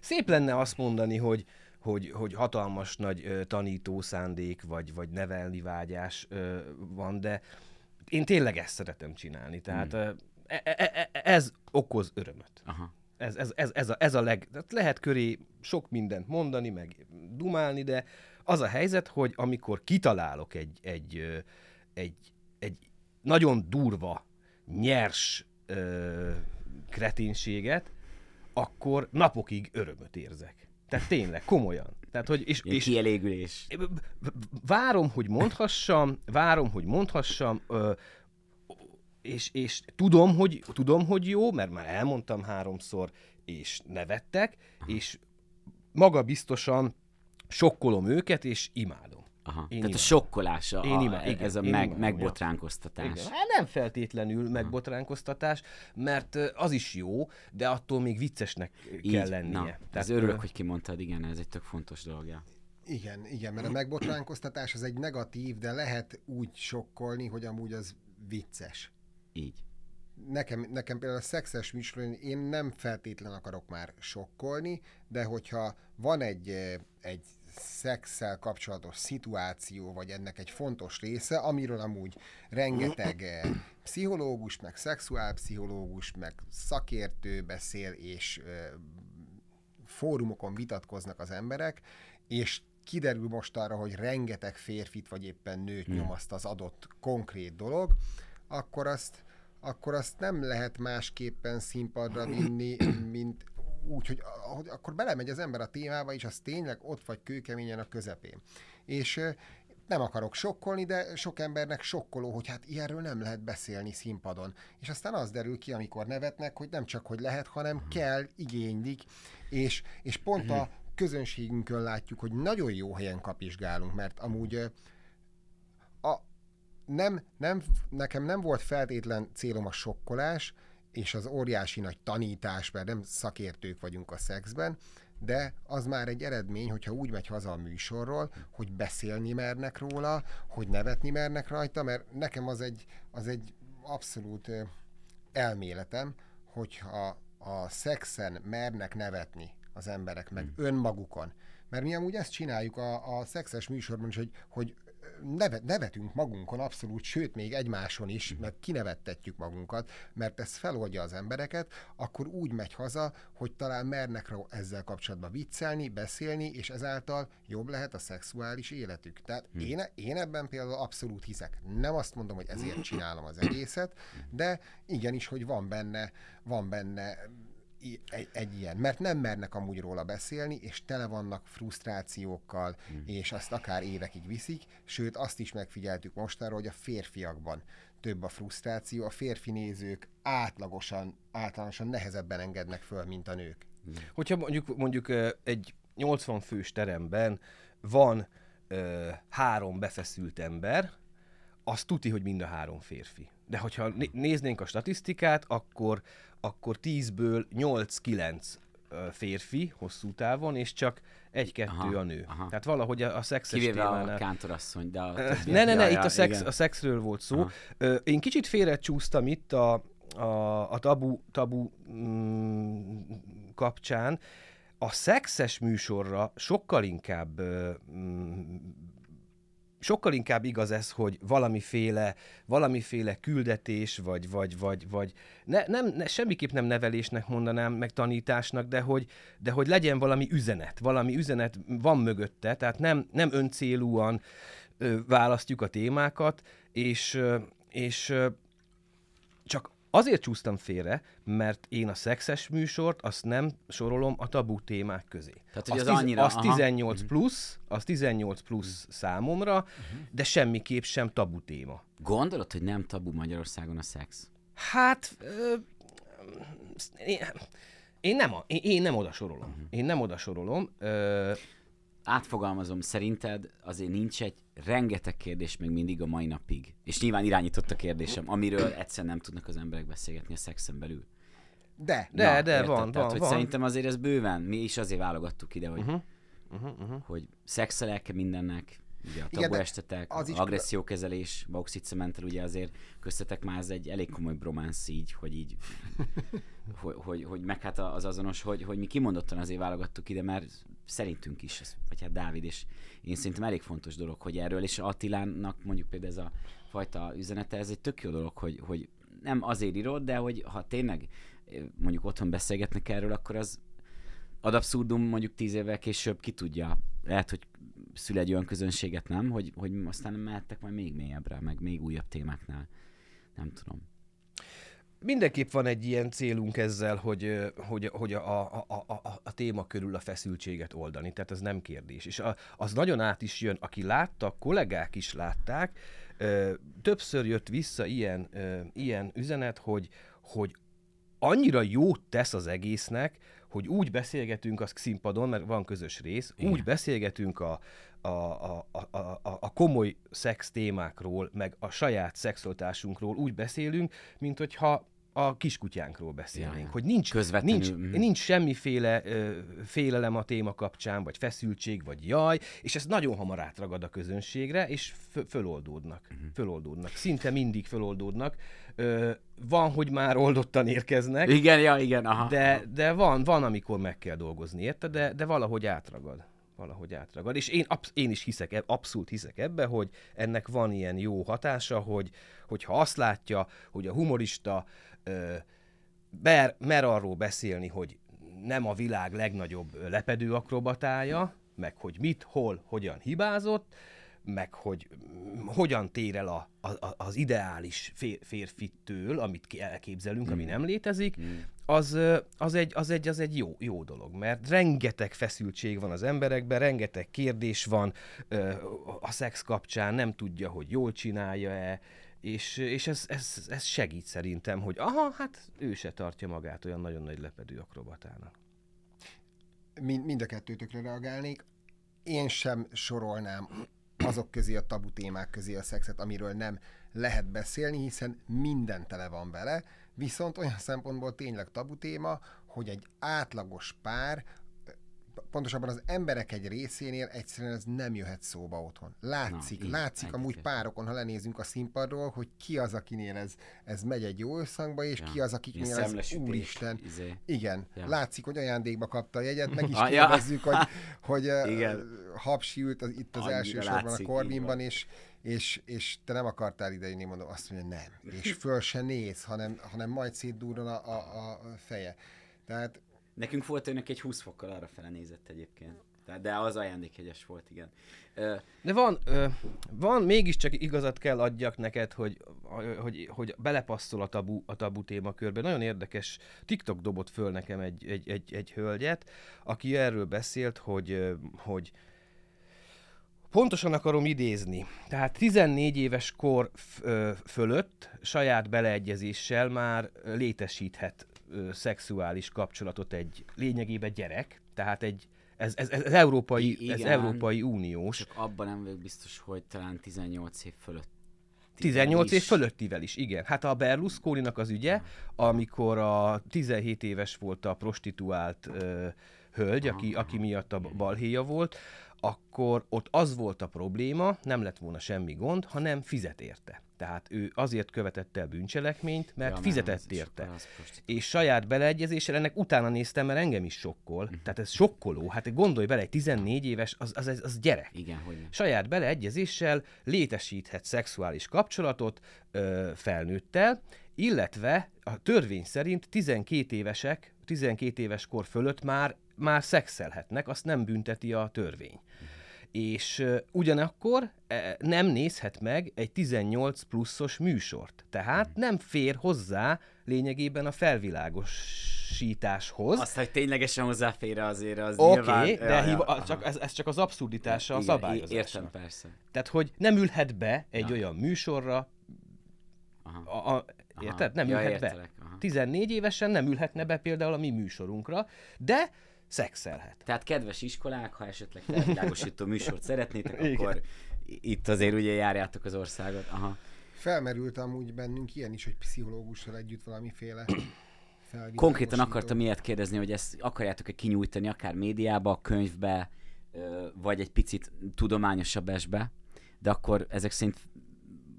Szép lenne azt mondani, hogy, hogy, hogy hatalmas nagy ö, tanító szándék, vagy, vagy nevelni vágyás ö, van, de én tényleg ezt szeretem csinálni. Tehát ö, e, e, e, ez okoz örömöt. Aha. Ez, ez, ez, ez, a, ez a leg... Lehet köré sok mindent mondani, meg dumálni, de az a helyzet, hogy amikor kitalálok egy, egy, egy, egy nagyon durva, nyers ö, kretinséget, akkor napokig örömöt érzek. Tehát tényleg, komolyan. Tehát, hogy, és, és kielégülés. várom, hogy mondhassam, várom, hogy mondhassam, ö, és, és tudom, hogy, tudom, hogy jó, mert már elmondtam háromszor, és nevettek, és maga biztosan sokkolom őket, és imádom. Aha. Én Tehát a imádom. sokkolás, a, Én imádom, a, igen, ez a én meg, imádom, megbotránkoztatás. Igen. Hát nem feltétlenül megbotránkoztatás, mert az is jó, de attól még viccesnek kell lennie. Na, Tehát, ez örülök, hogy kimondtad, igen, ez egy tök fontos dolog. Ja. Igen, igen, mert a megbotránkoztatás az egy negatív, de lehet úgy sokkolni, hogy amúgy az vicces. Így. Nekem, nekem például a szexes műsoron én nem feltétlen akarok már sokkolni, de hogyha van egy, egy szexsel kapcsolatos szituáció, vagy ennek egy fontos része, amiről amúgy rengeteg eh, pszichológus, meg szexuálpszichológus, meg szakértő beszél, és eh, fórumokon vitatkoznak az emberek, és kiderül most arra, hogy rengeteg férfit vagy éppen nőt Hmm. nyomaszt az adott konkrét dolog, akkor azt, akkor azt nem lehet másképpen színpadra vinni, mint úgy, hogy, hogy akkor belemegy az ember a témába, és az tényleg ott vagy kőkeményen a közepén. És nem akarok sokkolni, de sok embernek sokkoló, hogy hát ilyenről nem lehet beszélni színpadon. És aztán az derül ki, amikor nevetnek, hogy nem csak hogy lehet, hanem kell, igénylik, és, és pont, a, közönségünkön látjuk, hogy nagyon jó helyen kapizsgálunk, mert amúgy a, nem, nem, nekem nem volt feltétlen célom a sokkolás, és az óriási nagy tanítás, mert nem szakértők vagyunk a szexben, de az már egy eredmény, hogyha úgy megy haza a műsorról, hogy beszélni mernek róla, hogy nevetni mernek rajta, mert nekem az egy, az egy abszolút elméletem, hogyha a szexen mernek nevetni az emberek, meg önmagukon, mert mi amúgy ezt csináljuk a, a szexes műsorban is, hogy, hogy nevet, nevetünk magunkon abszolút, sőt még egymáson is, meg kinevettetjük magunkat, mert ez feloldja az embereket, akkor úgy megy haza, hogy talán mernek rá ezzel kapcsolatban viccelni, beszélni, és ezáltal jobb lehet a szexuális életük. Tehát hm. én, én ebben például abszolút hiszek. Nem azt mondom, hogy ezért csinálom az egészet, de igenis, hogy van benne, van benne egy, egy ilyen, mert nem mernek amúgy róla beszélni, és tele vannak frusztrációkkal, hmm. és azt akár évekig viszik, sőt azt is megfigyeltük mostanra, hogy a férfiakban több a frusztráció, a férfi nézők átlagosan, általánosan nehezebben engednek föl, mint a nők. Hmm. Hogyha mondjuk, mondjuk egy 80 fős teremben van ö, három befeszült ember, az tuti, hogy mind a három férfi. De hogyha néznénk a statisztikát, akkor akkor 10-ből 8-9 férfi hosszú távon, és csak egy-kettő a nő. Aha. Tehát valahogy a, a szexes Kivéve témánál... a kántorasszony, de a többi... Ne, ne, ne, itt a, szex, a szexről volt szó. Aha. Én kicsit félrecsúsztam itt a, a, a tabu, tabu mm, kapcsán. A szexes műsorra sokkal inkább mm, sokkal inkább igaz ez, hogy valamiféle, valamiféle küldetés, vagy, vagy, vagy, vagy ne, nem, ne, semmiképp nem nevelésnek mondanám, meg tanításnak, de hogy, de hogy legyen valami üzenet, valami üzenet van mögötte, tehát nem, nem öncélúan ö, választjuk a témákat, és, ö, és Azért csúsztam félre, mert én a szexes műsort azt nem sorolom a tabu témák közé. Tehát, hogy az, az, annyira, az 18 aha. Mhm. plusz, az 18 plusz uh-huh. számomra, uh-huh. de semmiképp sem tabu téma. Gondolod, hogy nem tabu Magyarországon a szex? Hát, ö, én, én, nem, én, én nem oda sorolom. Uh-huh. Én nem oda sorolom. Ö, átfogalmazom, szerinted azért nincs egy rengeteg kérdés még mindig a mai napig. És nyilván irányított a kérdésem, amiről egyszer nem tudnak az emberek beszélgetni a szexen belül. De. De, Na, de, érted? van, Tehát, van, hogy Szerintem azért ez bőven, mi is azért válogattuk ide, hogy, uh-huh. Uh-huh, uh-huh. hogy szexelelke mindennek, ugye a tabu Igen, estetek, az agressziókezelés, bauxitcementel, ugye azért köztetek már ez egy elég komoly brománsz így, hogy így, hogy, hogy, hogy, meg hát az azonos, hogy, hogy mi kimondottan azért válogattuk ide, mert szerintünk is, vagy hát Dávid, és én szerintem elég fontos dolog, hogy erről, és Attilának mondjuk például ez a fajta üzenete, ez egy tök jó dolog, hogy, hogy nem azért írod, de hogy ha tényleg mondjuk otthon beszélgetnek erről, akkor az ad abszurdum mondjuk tíz évvel később ki tudja, lehet, hogy szül egy olyan közönséget, nem? Hogy, hogy aztán mehettek majd még mélyebbre, meg még újabb témáknál. Nem tudom. Mindenképp van egy ilyen célunk ezzel, hogy, hogy, hogy a, a, a, a, a téma körül a feszültséget oldani, tehát ez nem kérdés. És a, az nagyon át is jön, aki látta, kollégák is látták, többször jött vissza ilyen, ilyen üzenet, hogy, hogy annyira jót tesz az egésznek, hogy úgy beszélgetünk a színpadon, mert van közös rész, Igen. úgy beszélgetünk a, a, a, a, a, a komoly szex témákról, meg a saját szexoltásunkról úgy beszélünk, mint hogyha a kiskutyánkról beszélnénk, ja, hogy nincs, nincs, mm. nincs semmiféle ö, félelem a téma kapcsán, vagy feszültség, vagy jaj, és ez nagyon hamar átragad a közönségre, és föloldódnak, mm. föloldódnak. Szinte mindig föloldódnak. Ö, van, hogy már oldottan érkeznek. Igen, ja, igen, aha. De, de van, van, amikor meg kell dolgozni, érte, de, de valahogy átragad valahogy átragad. És én, absz- én is hiszek, e, abszolút hiszek ebbe, hogy ennek van ilyen jó hatása, hogy, hogyha azt látja, hogy a humorista ö, ber, mer arról beszélni, hogy nem a világ legnagyobb lepedő akrobatája, meg hogy mit, hol, hogyan hibázott, meg hogy hogyan tér el a, a, az ideális fér, férfitől, amit elképzelünk, mm. ami nem létezik, mm. az, az, egy, az, egy, az egy jó, jó dolog, mert rengeteg feszültség van az emberekben, rengeteg kérdés van a szex kapcsán, nem tudja, hogy jól csinálja-e, és, és ez, ez, ez segít szerintem, hogy aha, hát ő se tartja magát olyan nagyon nagy lepedő akrobatának. mind, mind a kettőtökre reagálnék. Én sem sorolnám azok közé a tabu témák közé a szexet, amiről nem lehet beszélni, hiszen minden tele van vele, viszont olyan szempontból tényleg tabu téma, hogy egy átlagos pár pontosabban az emberek egy részénél egyszerűen ez nem jöhet szóba otthon. Látszik, Na, látszik így, amúgy párokon, ha lenézünk a színpadról, hogy ki az, akinél ez, ez megy egy jó összhangba, és ja. ki az, akiknél ez úristen. Izé. Igen, ja. látszik, hogy ajándékba kapta a jegyet, meg is ah, kérdezzük, ja. hogy, hogy Igen. hapsi ült az, itt az Annyira első sorban a Corbinban, és, és, és te nem akartál idejönni, mondom, azt mondja, nem. És föl se néz, hanem, hanem majd szétdúron a, a, a feje. Tehát Nekünk volt önök egy 20 fokkal arra fele nézett egyébként. De az ajándékhegyes volt, igen. De van, van, mégiscsak igazat kell adjak neked, hogy, hogy, hogy belepasszol a tabu, a tabu témakörbe. Nagyon érdekes, TikTok dobott föl nekem egy, egy, egy, egy hölgyet, aki erről beszélt, hogy, hogy Pontosan akarom idézni. Tehát 14 éves kor fölött saját beleegyezéssel már létesíthet szexuális kapcsolatot egy lényegében gyerek, tehát egy ez, ez, ez, európai, Igen, ez Európai Uniós. Csak abban nem vagyok biztos, hogy talán 18 év fölött 18 is. év fölöttivel is, igen. Hát a berlusconi az ügye, amikor a 17 éves volt a prostituált ö, hölgy, aki, aki miatt a balhéja volt, akkor ott az volt a probléma, nem lett volna semmi gond, hanem fizet érte. Tehát ő azért követett el bűncselekményt, mert ja, fizetett nem, érte. És saját beleegyezéssel ennek utána néztem, mert engem is sokkol. Uh-huh. Tehát ez sokkoló. Hát gondolj bele, egy 14 éves, az, az, az gyerek. Igen, hogy Saját beleegyezéssel létesíthet szexuális kapcsolatot ö, felnőttel, illetve a törvény szerint 12 évesek, 12 éves kor fölött már, már szexelhetnek, azt nem bünteti a törvény. És ugyanakkor nem nézhet meg egy 18 pluszos műsort. Tehát hmm. nem fér hozzá lényegében a felvilágosításhoz. Azt, hogy ténylegesen hozzáfér azért az Oké, okay, de ja, hiva, ja, csak, ez, ez csak az abszurditása Igen, a szabályozásnak. Értem, persze. Tehát, hogy nem ülhet be egy ja. olyan műsorra, aha. A, a, érted? Nem ja, ülhet értelek. be. Aha. 14 évesen nem ülhetne be például a mi műsorunkra, de szexelhet. Tehát kedves iskolák, ha esetleg felvilágosító műsort szeretnétek, akkor itt azért ugye járjátok az országot. Aha. Felmerült amúgy bennünk ilyen is, hogy pszichológussal együtt valamiféle Konkrétan akartam ilyet kérdezni, hogy ezt akarjátok-e kinyújtani akár médiába, könyvbe, vagy egy picit tudományosabb esbe, de akkor ezek szerint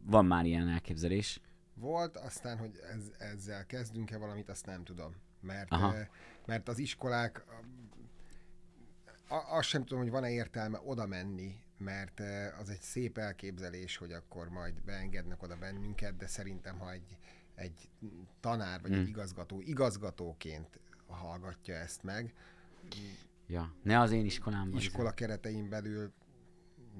van már ilyen elképzelés. Volt, aztán, hogy ez, ezzel kezdünk-e valamit, azt nem tudom. Mert, Aha. Mert az iskolák azt sem tudom, hogy van-e értelme oda menni, mert eh, az egy szép elképzelés, hogy akkor majd beengednek oda bennünket, de szerintem, ha egy, egy tanár vagy hmm. egy igazgató igazgatóként hallgatja ezt meg, Ja, ne az én iskolámban. Iskola keretein belül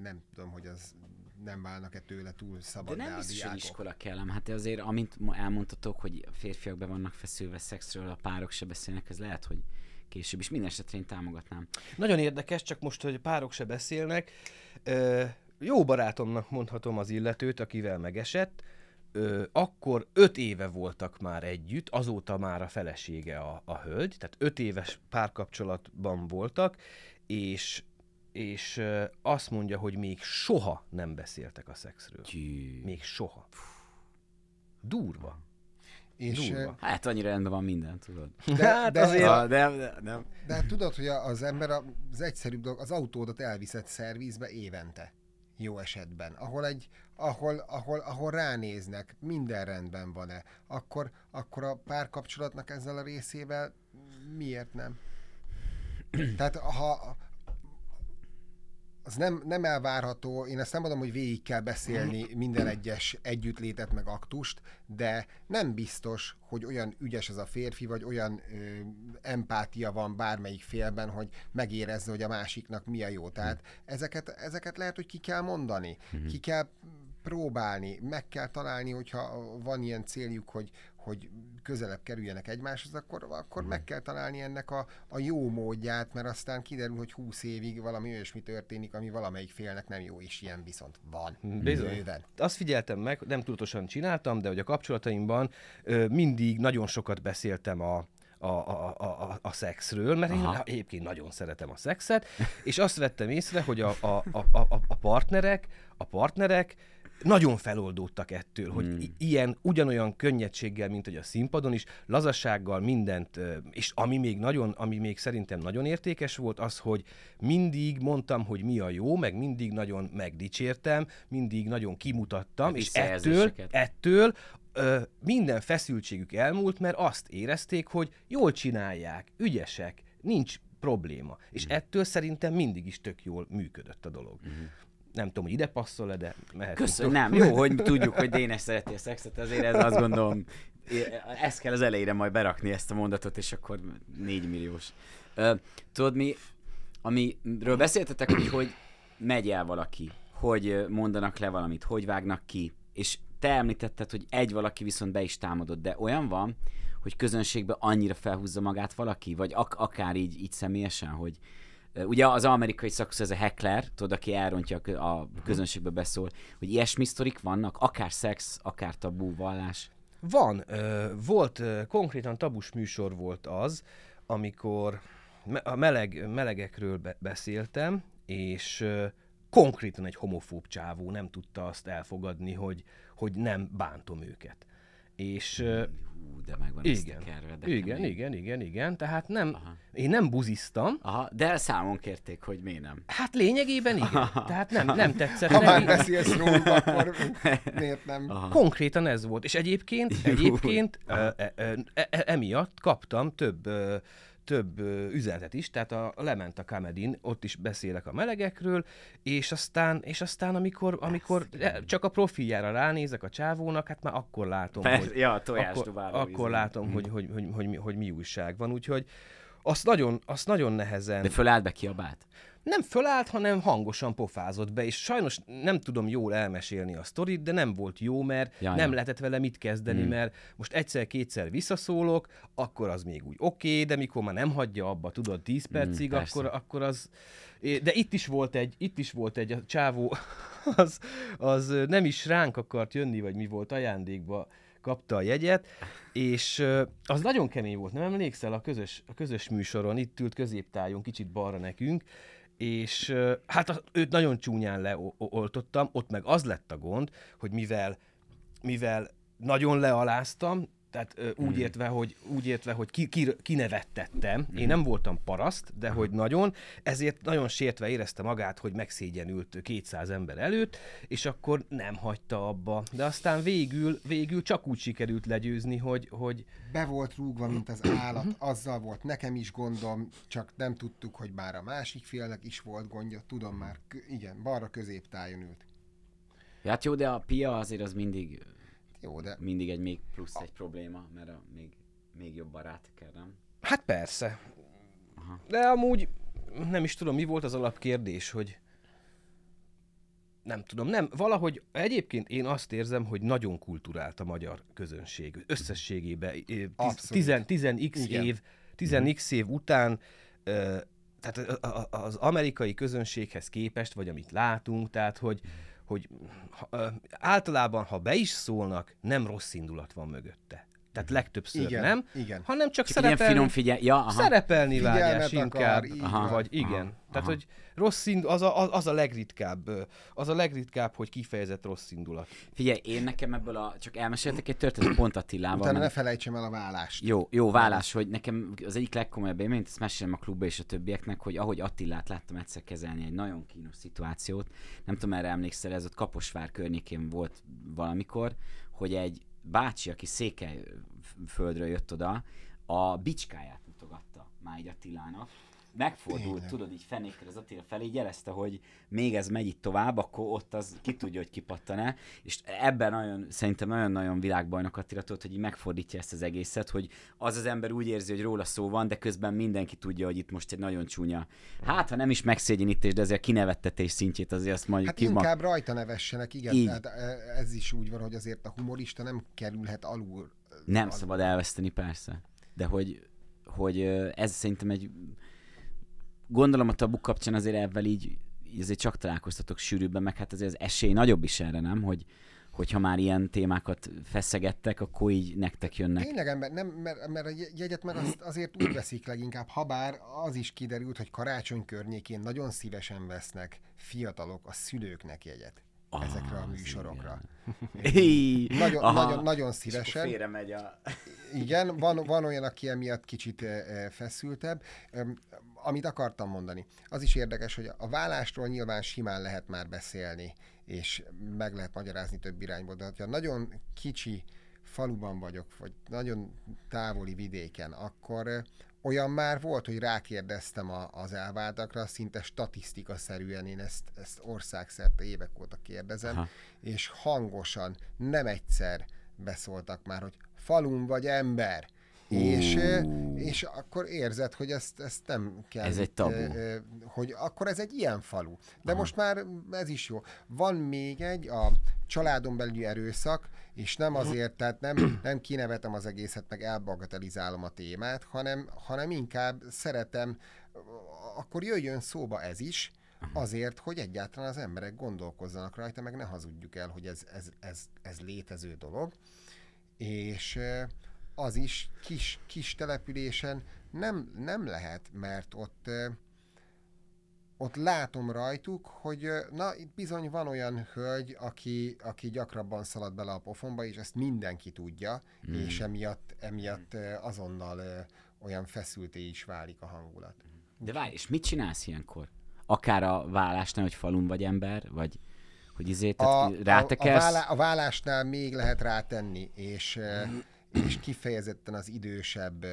nem tudom, hogy az nem válnak-e tőle túl szabad. De nem biztos, hogy iskola kellem. Hát azért, amint elmondtatok, hogy férfiak be vannak feszülve szexről, a párok se beszélnek, ez lehet, hogy később is. Minden esetre én támogatnám. Nagyon érdekes, csak most, hogy párok se beszélnek. Ö, jó barátomnak mondhatom az illetőt, akivel megesett. Ö, akkor öt éve voltak már együtt, azóta már a felesége a, a hölgy, tehát öt éves párkapcsolatban voltak, és és azt mondja, hogy még soha nem beszéltek a szexről. Gyű. Még soha. Durva. És, Durva. Hát annyira rendben van minden, tudod. De, hát de, azért... A, de, de, de, de tudod, hogy az ember az egyszerűbb dolog, az autódat elviszett szervizbe évente. Jó esetben. Ahol egy, ahol, ahol, ahol ránéznek, minden rendben van-e, akkor, akkor a párkapcsolatnak ezzel a részével miért nem? Tehát ha, az nem, nem elvárható, én ezt nem mondom, hogy végig kell beszélni minden egyes együttlétet meg aktust, de nem biztos, hogy olyan ügyes az a férfi, vagy olyan ö, empátia van bármelyik félben, hogy megérezze, hogy a másiknak mi a jó. Tehát ezeket, ezeket lehet, hogy ki kell mondani, mhm. ki kell próbálni, meg kell találni, hogyha van ilyen céljuk, hogy, hogy közelebb kerüljenek egymáshoz, akkor, akkor meg kell találni ennek a, a jó módját, mert aztán kiderül, hogy 20 évig valami olyasmi történik, ami valamelyik félnek nem jó, és ilyen viszont van. Bizony. Bőven. Azt figyeltem meg, nem tudatosan csináltam, de hogy a kapcsolataimban ö, mindig nagyon sokat beszéltem a, a, a, a, a, a szexről, mert Aha. én egyébként nagyon szeretem a szexet, és azt vettem észre, hogy a, a, a, a, a partnerek, a partnerek nagyon feloldódtak ettől, hmm. hogy i- ilyen, ugyanolyan könnyedséggel, mint hogy a színpadon is, lazassággal mindent, és ami még nagyon, ami még szerintem nagyon értékes volt, az, hogy mindig mondtam, hogy mi a jó, meg mindig nagyon megdicsértem, mindig nagyon kimutattam, és ettől, ettől ö, minden feszültségük elmúlt, mert azt érezték, hogy jól csinálják, ügyesek, nincs probléma. És mm. ettől szerintem mindig is tök jól működött a dolog. Mm nem tudom, hogy ide passzol-e, de mehet. Köszönöm, nem, jó, hogy tudjuk, hogy Dénes szereti a szexet, azért ez azt gondolom, ezt kell az elejére majd berakni ezt a mondatot, és akkor négy milliós. Tudod mi, amiről beszéltetek, hogy hogy megy el valaki, hogy mondanak le valamit, hogy vágnak ki, és te említetted, hogy egy valaki viszont be is támadott, de olyan van, hogy közönségben annyira felhúzza magát valaki, vagy ak- akár így, így személyesen, hogy, Ugye az amerikai szakusz ez a heckler, tudod, aki elrontja a közönségbe beszól, hogy ilyesmi sztorik vannak, akár szex, akár tabú vallás. Van. Volt, konkrétan tabus műsor volt az, amikor a meleg, melegekről be- beszéltem, és konkrétan egy homofób csávó nem tudta azt elfogadni, hogy, hogy nem bántom őket. És de megvan igen, ezt kerve, de igen, kemény. igen, igen, igen, tehát nem, Aha. én nem buziztam. Aha, de számon kérték, hogy miért nem. Hát lényegében igen, Aha. tehát nem, nem tetszett. Ha már beszélsz róla, akkor miért nem? Aha. Konkrétan ez volt, és egyébként, egyébként e, e, e, emiatt kaptam több több üzenetet is, tehát a, lement a Kamedin, ott is beszélek a melegekről, és aztán, és aztán amikor, amikor csak a profiljára ránézek a csávónak, hát már akkor látom, Persze, hogy, ja, akkor, akkor látom, hogy, hogy, hogy, hogy, hogy, hogy mi újság van, úgyhogy azt nagyon, azt nagyon nehezen... De fölállt be kiabált? Nem fölállt, hanem hangosan pofázott be, és sajnos nem tudom jól elmesélni a sztorit, de nem volt jó, mert ja, nem lehetett vele mit kezdeni, hmm. mert most egyszer-kétszer visszaszólok, akkor az még úgy oké, okay, de mikor már nem hagyja abba, tudod, 10 hmm, percig, hmm, akkor, akkor az... De itt is volt egy, itt is volt egy, a csávó, az, az nem is ránk akart jönni, vagy mi volt ajándékba, kapta a jegyet, és az nagyon kemény volt, nem emlékszel a közös, a közös műsoron, itt ült középtájon, kicsit balra nekünk, és hát őt nagyon csúnyán leoltottam, ott meg az lett a gond, hogy mivel, mivel nagyon lealáztam, tehát ö, úgy, hmm. értve, hogy, úgy értve, hogy ki, ki, kinevettettem. Én hmm. nem voltam paraszt, de hogy nagyon, ezért nagyon sértve érezte magát, hogy megszégyenült 200 ember előtt, és akkor nem hagyta abba. De aztán végül, végül csak úgy sikerült legyőzni, hogy... hogy... Be volt rúgva, mint az állat, azzal volt nekem is gondom, csak nem tudtuk, hogy bár a másik félnek is volt gondja, tudom már, igen, balra középtájon ült. Ja, hát jó, de a pia azért az mindig jó, de... Mindig egy még plusz egy probléma, mert a még, még jobb barát kell, nem? Hát persze. Aha. De amúgy nem is tudom, mi volt az alapkérdés, hogy nem tudom, nem, valahogy egyébként én azt érzem, hogy nagyon kulturált a magyar közönség. Összességében 10x év, 10x év után tehát az amerikai közönséghez képest, vagy amit látunk, tehát hogy hogy ha, általában, ha be is szólnak, nem rossz indulat van mögötte. Tehát legtöbbször igen, nem, igen. hanem csak, csak szerepelni, finom figyel... ja, aha. szerepelni vágyás inkább, aha, vagy igen. Aha, Tehát, aha. hogy rossz ind, az a, az a legritkább, az a legritkább, hogy kifejezett rossz indulat. Figyelj, én nekem ebből a, csak elmeséltek egy történet pont Attilával. Utána ne felejtsem el a vállást. Jó, jó vállás, hogy nekem az egyik legkomolyabb élményt, ezt mesélem a klubba és a többieknek, hogy ahogy Attilát láttam egyszer kezelni egy nagyon kínos szituációt, nem tudom, erre emlékszel, ez ott Kaposvár környékén volt valamikor, hogy egy bácsi, aki Székelyföldről jött oda, a bicskáját mutogatta már így Attilának, megfordult, Tényleg. tudod, így fenékkel az Attila felé, így jelezte, hogy még ez megy itt tovább, akkor ott az ki tudja, hogy kipattan-e. És ebben nagyon, szerintem nagyon-nagyon világbajnok Attila tudod, hogy így megfordítja ezt az egészet, hogy az az ember úgy érzi, hogy róla szó van, de közben mindenki tudja, hogy itt most egy nagyon csúnya. Hát, ha nem is megszégyenítés, de azért a kinevettetés szintjét azért azt mondjuk hát ki inkább ma... rajta nevessenek, igen. Így. Tehát e, ez is úgy van, hogy azért a humorista nem kerülhet alul. Nem alul. szabad elveszteni, persze. De hogy, hogy ez szerintem egy gondolom a tabu kapcsán azért ebben így, így azért csak találkoztatok sűrűbben, meg hát azért az esély nagyobb is erre, nem? Hogy, hogyha már ilyen témákat feszegettek, akkor így nektek jönnek. Tényleg, ember, nem, mert, mert a jegyet meg azt azért úgy veszik leginkább, ha bár az is kiderült, hogy karácsony környékén nagyon szívesen vesznek fiatalok a szülőknek jegyet ezekre a műsorokra. Nagyon, aha. nagyon, nagyon És szívesen. félre megy a... Igen, van, van olyan, aki emiatt kicsit eh, eh, feszültebb. Amit akartam mondani, az is érdekes, hogy a vállásról nyilván simán lehet már beszélni, és meg lehet magyarázni több irányból, de ha nagyon kicsi faluban vagyok, vagy nagyon távoli vidéken, akkor olyan már volt, hogy rákérdeztem a, az elváltakra, szinte statisztikaszerűen én ezt, ezt országszerte évek óta kérdezem, Aha. És hangosan, nem egyszer beszóltak már, hogy falun vagy ember. És, és akkor érzed, hogy ezt, ezt nem kell. Ez egy tabu. Hogy akkor ez egy ilyen falu. De Aha. most már ez is jó. Van még egy, a családon belüli erőszak, és nem azért, tehát nem, nem kinevetem az egészet, meg elbagatelizálom a témát, hanem, hanem inkább szeretem, akkor jöjjön szóba ez is, azért, hogy egyáltalán az emberek gondolkozzanak rajta, meg ne hazudjuk el, hogy ez, ez, ez, ez létező dolog. És az is kis, kis településen nem, nem lehet, mert ott ott látom rajtuk, hogy na, itt bizony van olyan hölgy, aki, aki gyakrabban szalad bele a pofonba, és ezt mindenki tudja, mm. és emiatt, emiatt azonnal olyan feszülté is válik a hangulat. De várj, és mit csinálsz ilyenkor? Akár a vállásnál, hogy falun vagy ember, vagy hogy izé, A, tehát a, a, rátekersz? vállá, a vállásnál még lehet rátenni, és, ö, és kifejezetten az idősebb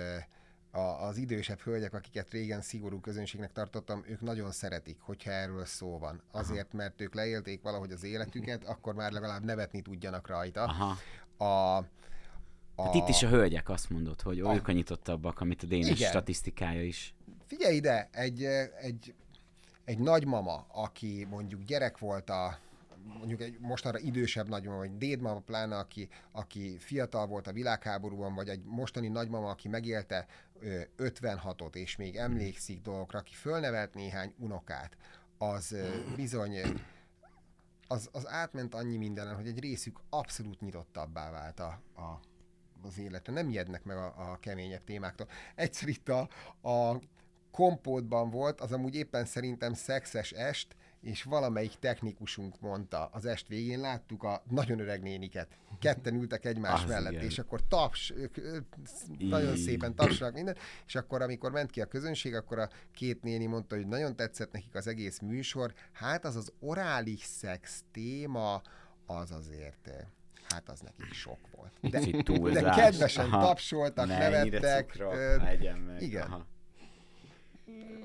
a, az idősebb hölgyek, akiket régen szigorú közönségnek tartottam, ők nagyon szeretik, hogyha erről szó van. Azért, mert ők leélték valahogy az életüket, akkor már legalább nevetni tudjanak rajta. Aha. A, a, Hát itt is a hölgyek azt mondod, hogy ők a nyitottabbak, amit a Dénes Igen. statisztikája is. Figyelj ide, egy, egy, egy nagymama, aki mondjuk gyerek volt a mondjuk egy mostanra idősebb nagymama, vagy dédmama pláne, aki, aki fiatal volt a világháborúban, vagy egy mostani nagymama, aki megélte ö, 56-ot, és még emlékszik dolgokra, aki fölnevelt néhány unokát, az bizony az, az átment annyi mindenen, hogy egy részük abszolút nyitottabbá vált a, a, az életre. Nem ijednek meg a, a keményebb témáktól. Egyszer itt a, a kompótban volt, az amúgy éppen szerintem szexes est, és valamelyik technikusunk mondta az est végén, láttuk a nagyon öreg néniket. Ketten ültek egymás Az mellett, igen. és akkor taps, ők, nagyon Így. szépen tapsolnak minden, és akkor amikor ment ki a közönség, akkor a két néni mondta, hogy nagyon tetszett nekik az egész műsor. Hát az az orális szex téma, az azért, hát az nekik sok volt. De, de kedvesen Aha. tapsoltak, nevettek. cukrok, ö, meg. igen. Aha.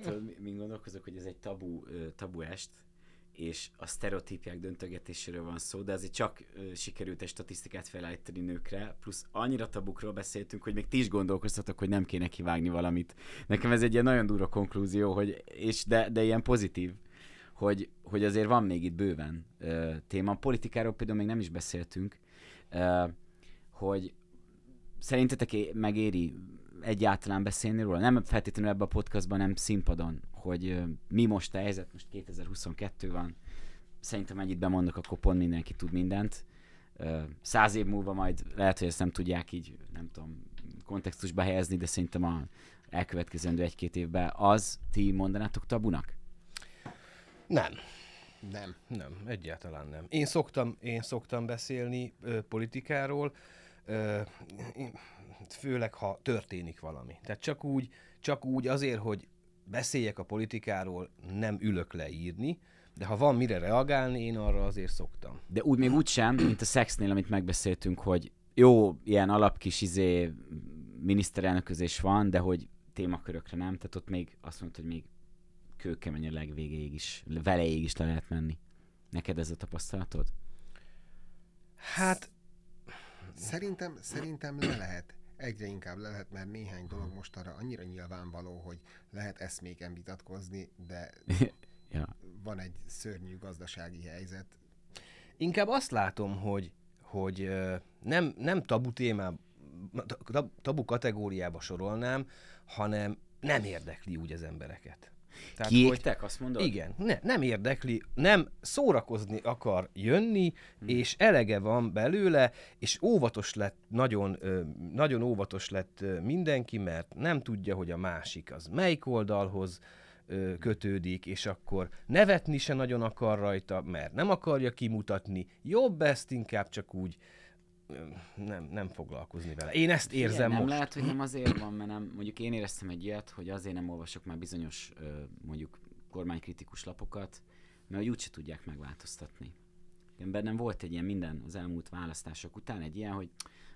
Tudod, mi- min gondolkozok, hogy ez egy tabu, tabu est, és a sztereotípiák döntögetéséről van szó, de azért csak sikerült egy statisztikát felállítani nőkre, plusz annyira tabukról beszéltünk, hogy még ti is gondolkoztatok, hogy nem kéne kivágni valamit. Nekem ez egy ilyen nagyon durva konklúzió, hogy, és de, de ilyen pozitív, hogy, hogy azért van még itt bőven ö, téma. Politikáról például még nem is beszéltünk, ö, hogy szerintetek megéri egyáltalán beszélni róla? Nem feltétlenül ebben a podcastban, nem színpadon, hogy mi most a helyzet, most 2022 van, szerintem ennyit bemondok, akkor pont mindenki tud mindent. Száz év múlva majd lehet, hogy ezt nem tudják így, nem tudom, kontextusba helyezni, de szerintem a elkövetkezendő egy-két évben az ti mondanátok tabunak? Nem. Nem. Nem, egyáltalán nem. Én szoktam, én szoktam beszélni ö, politikáról, ö, én- főleg ha történik valami. Tehát csak úgy, csak úgy azért, hogy beszéljek a politikáról, nem ülök leírni, de ha van mire reagálni, én arra azért szoktam. De úgy még úgy sem, mint a szexnél, amit megbeszéltünk, hogy jó, ilyen alapkis izé miniszterelnöközés van, de hogy témakörökre nem, tehát ott még azt mondta, hogy még kőkemény a legvégéig is, veleig is le lehet menni. Neked ez a tapasztalatod? Hát Szerintem, szerintem le lehet. Egyre inkább le lehet, mert néhány dolog most arra annyira nyilvánvaló, hogy lehet eszméken vitatkozni, de ja. van egy szörnyű gazdasági helyzet. inkább azt látom, hogy, hogy nem, nem tabu témá, tab- tabu kategóriába sorolnám, hanem nem érdekli úgy az embereket. Tehát, Kiégtek, azt mondod? Igen, ne, nem érdekli, nem szórakozni akar jönni, hmm. és elege van belőle, és óvatos lett, nagyon, nagyon óvatos lett mindenki, mert nem tudja, hogy a másik az melyik oldalhoz kötődik, és akkor nevetni se nagyon akar rajta, mert nem akarja kimutatni, jobb ezt inkább csak úgy nem, nem foglalkozni vele. Én ezt érzem Igen, nem most. lehet, hogy nem azért van, mert nem, mondjuk én éreztem egy ilyet, hogy azért nem olvasok már bizonyos mondjuk kormánykritikus lapokat, mert hogy úgyse tudják megváltoztatni. Igen, bennem volt egy ilyen minden az elmúlt választások után egy ilyen, hogy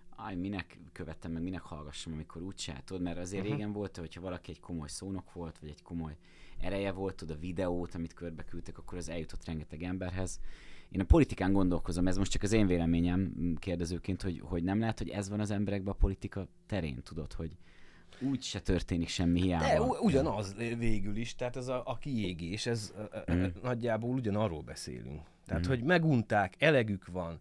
aj, minek követtem meg, minek hallgassam, amikor úgyse, tudod, mert azért uh-huh. régen volt, hogyha valaki egy komoly szónok volt, vagy egy komoly ereje volt, tudod, a videót, amit körbe küldtek, akkor az eljutott rengeteg emberhez. Én a politikán gondolkozom, ez most csak az én véleményem m, kérdezőként, hogy, hogy nem lehet, hogy ez van az emberekben a politika terén, tudod, hogy úgy se történik semmi hiába. De ugyanaz végül is, tehát ez a, a kiégés, ez mm. Mm. nagyjából ugyanarról beszélünk. Tehát, Mm. hogy megunták, elegük van,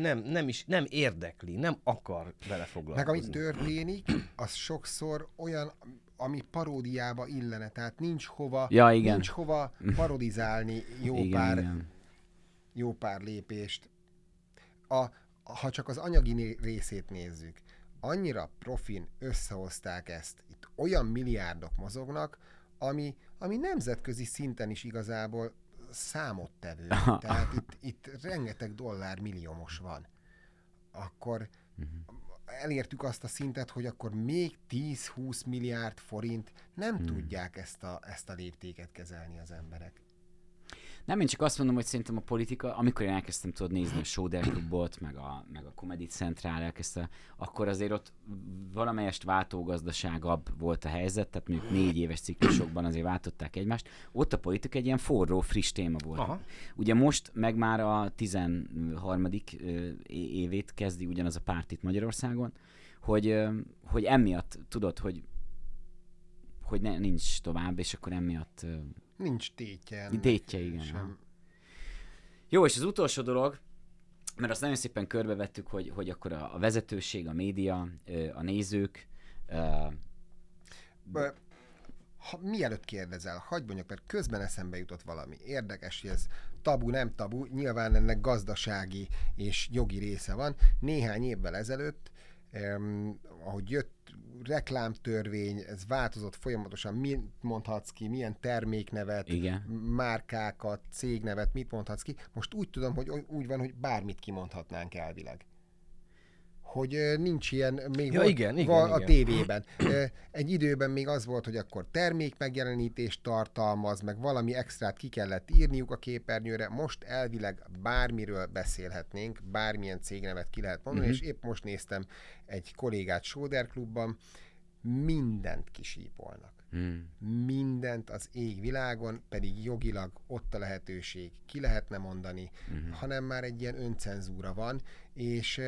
nem, nem is, nem érdekli, nem akar vele foglalkozni. Meg ami történik, az sokszor olyan, ami paródiába illene, tehát nincs hova, Ja, igen. nincs hova parodizálni jó igen, pár igen. Jó pár lépést. A, ha csak az anyagi részét nézzük, annyira profin összehozták ezt. Itt olyan milliárdok mozognak, ami, ami nemzetközi szinten is igazából számottevő. Tehát itt, itt rengeteg dollár milliómos van. Akkor elértük azt a szintet, hogy akkor még 10-20 milliárd forint nem Hmm. tudják ezt a, ezt a léptéket kezelni az emberek. Nem, én csak azt mondom, hogy szerintem a politika, amikor én elkezdtem tudod nézni a Soder Klubot, meg a, meg a Comedy Central elkezdte, akkor azért ott valamelyest váltógazdaságabb volt a helyzet, tehát mondjuk négy éves ciklusokban azért váltották egymást. Ott a politika egy ilyen forró, friss téma volt. Aha. Ugye most meg már a 13. ö, é- évét kezdi ugyanaz a párt itt Magyarországon, hogy, hogy emiatt tudod, hogy hogy ne, nincs tovább, és akkor emiatt Nincs tétje. ennek Tétje, igen, Sem. Jó, és az utolsó dolog, mert azt nagyon szépen körbevettük, hogy, hogy akkor a, a vezetőség, a média, a nézők, ö, Ö, Ha, mielőtt kérdezel, hagyd mondjak, mert közben eszembe jutott valami. Érdekes, hogy ez tabu, nem tabu, nyilván ennek gazdasági és jogi része van. Néhány évvel ezelőtt, um, ahogy jött reklámtörvény, ez változott folyamatosan, mit mondhatsz ki, milyen terméknevet, Igen. márkákat, cégnevet, mit mondhatsz ki. Most úgy tudom, hogy úgy van, hogy bármit kimondhatnánk elvileg. Hogy nincs ilyen, még Ja, volt igen, igen, a igen. tévében. Egy időben még az volt, hogy akkor termék megjelenítést tartalmaz, meg valami extrát ki kellett írniuk a képernyőre. Most elvileg bármiről beszélhetnénk, bármilyen cégnevet ki lehet mondani, Mhm. és épp most néztem egy kollégát Soder klubban, mindent kisípolnak hmm. mindent az égvilágon, pedig jogilag ott a lehetőség, ki lehetne mondani, Mhm. hanem már egy ilyen öncenzúra van, és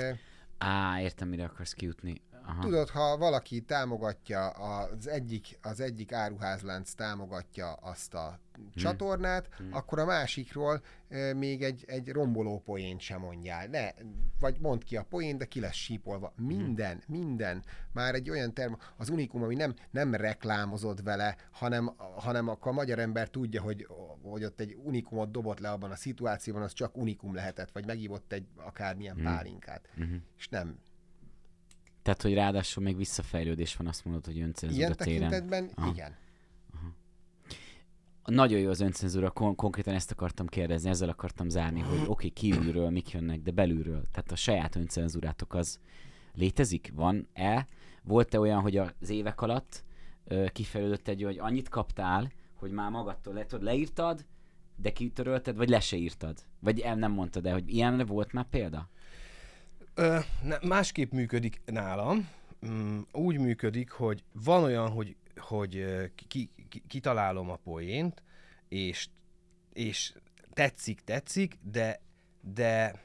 Á, értem, mire akarsz kijutni. Aha. tudod, ha valaki támogatja az egyik, az egyik áruházlánc támogatja azt a csatornát, akkor a másikról eh, még egy, egy romboló poént sem mondjál. Ne, vagy mondd ki a poént, de ki lesz sípolva. Minden, minden. Már egy olyan term, az unikum, ami nem, nem reklámozod vele, hanem, hanem akkor a magyar ember tudja, hogy, hogy ott egy unikumot dobott le abban a szituációban, az csak unikum lehetett, vagy megívott egy akármilyen pálinkát. Mhm. És nem. Tehát, hogy ráadásul még visszafejlődés van, azt mondod, hogy öncenzúra Ilyen téren. tekintetben Aha. igen. Nagyon jó az öncenzúra, kon- konkrétan ezt akartam kérdezni, ezzel akartam zárni, hogy oké, okay, kívülről mik jönnek, de belülről. Tehát a saját öncenzúrátok az létezik? Van-e? Volt-e olyan, hogy az évek alatt ö, kifejlődött egy, hogy annyit kaptál, hogy már magadtól le, tudod, leírtad, de kitörölted, vagy le se írtad? Vagy el nem mondtad el, hogy ilyen volt már példa? Ö, másképp működik nálam. Mm, úgy működik, hogy van olyan, hogy, hogy ki, ki, kitalálom a poént, és, és tetszik, tetszik, de, de,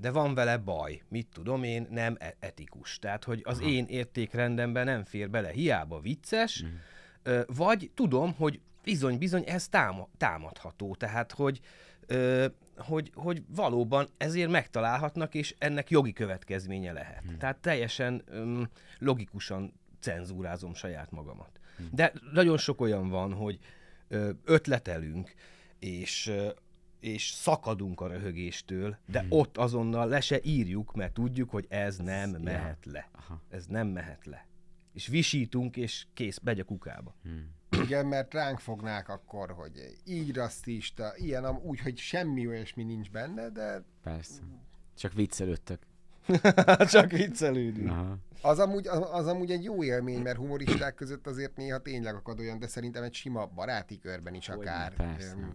de van vele baj. Mit tudom én, nem e- etikus. Tehát, hogy az én értékrendemben nem fér bele. Hiába vicces, ö, vagy tudom, hogy bizony-bizony ez táma, támadható. Tehát, hogy ö, hogy, hogy valóban ezért megtalálhatnak, és ennek jogi következménye lehet. Hmm. Tehát teljesen öm, logikusan cenzúrázom saját magamat. Hmm. De nagyon sok olyan van, hogy ö, ötletelünk, és ö, és szakadunk a röhögéstől, de hmm. ott azonnal le se írjuk, mert tudjuk, hogy ez nem ez, mehet ja. le. Aha. Ez nem mehet le. És visítunk, és kész, megy a kukába. Hmm. Igen, mert ránk fognák akkor, hogy így rasszista, ilyen, úgy, hogy semmi olyasmi nincs benne, de... Persze. Csak viccelődtök. Csak viccelődünk. Az amúgy, az, az amúgy egy jó élmény, mert humoristák között azért néha tényleg akad olyan, de szerintem egy sima baráti körben is akár. Persze. Öm,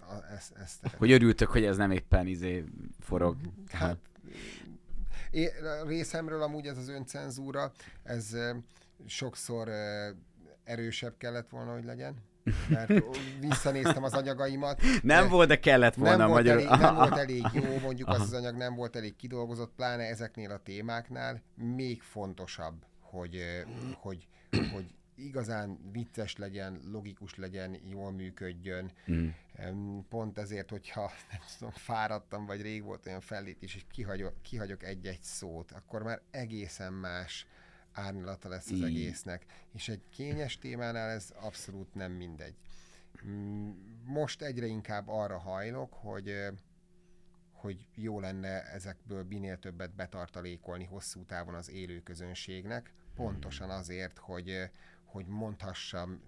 a, ezt, ezt hogy örültök, hogy ez nem éppen izé forog. Hát, é, részemről amúgy ez az öncenzúra, ez sokszor erősebb kellett volna, hogy legyen. Mert visszanéztem az anyagaimat. Nem volt, de kellett volna nem volt Elég, nem volt elég jó, mondjuk az az anyag nem volt elég kidolgozott, pláne ezeknél a témáknál. Még fontosabb, hogy, hogy, hogy igazán vicces legyen, logikus legyen, jól működjön. Mm. Pont ezért, hogyha nem tudom, fáradtam, vagy rég volt olyan fellépés, és kihagyok, kihagyok egy-egy szót, akkor már egészen más árnyalata lesz az egésznek. És egy kényes témánál ez abszolút nem mindegy. Mm, most egyre inkább arra hajlok, hogy hogy jó lenne ezekből minél többet betartalékolni hosszú távon az élő közönségnek, pontosan azért, hogy, hogy mondhassam,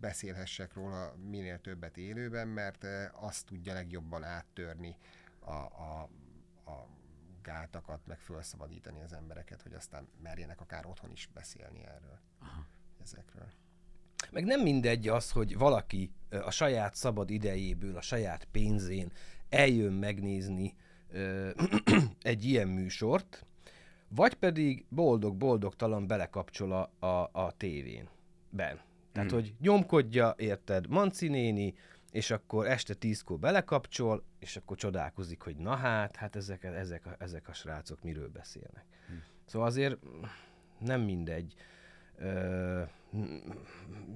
beszélhessek róla minél többet élőben, mert azt tudja legjobban áttörni a, a, a gátakat, meg felszabadítani az embereket, hogy aztán merjenek akár otthon is beszélni erről, Aha. ezekről. Meg nem mindegy az, hogy valaki a saját szabad idejéből, a saját pénzén eljön megnézni ö, egy ilyen műsort, vagy pedig boldog-boldogtalan belekapcsol a, a, a tévén. Ben. Tehát, hmm. hogy nyomkodja, érted, Manci néni, és akkor este tízkor belekapcsol, és akkor csodálkozik, hogy na hát, hát ezek, ezek, a, ezek a srácok miről beszélnek. Hmm. Szóval azért nem mindegy. Ö,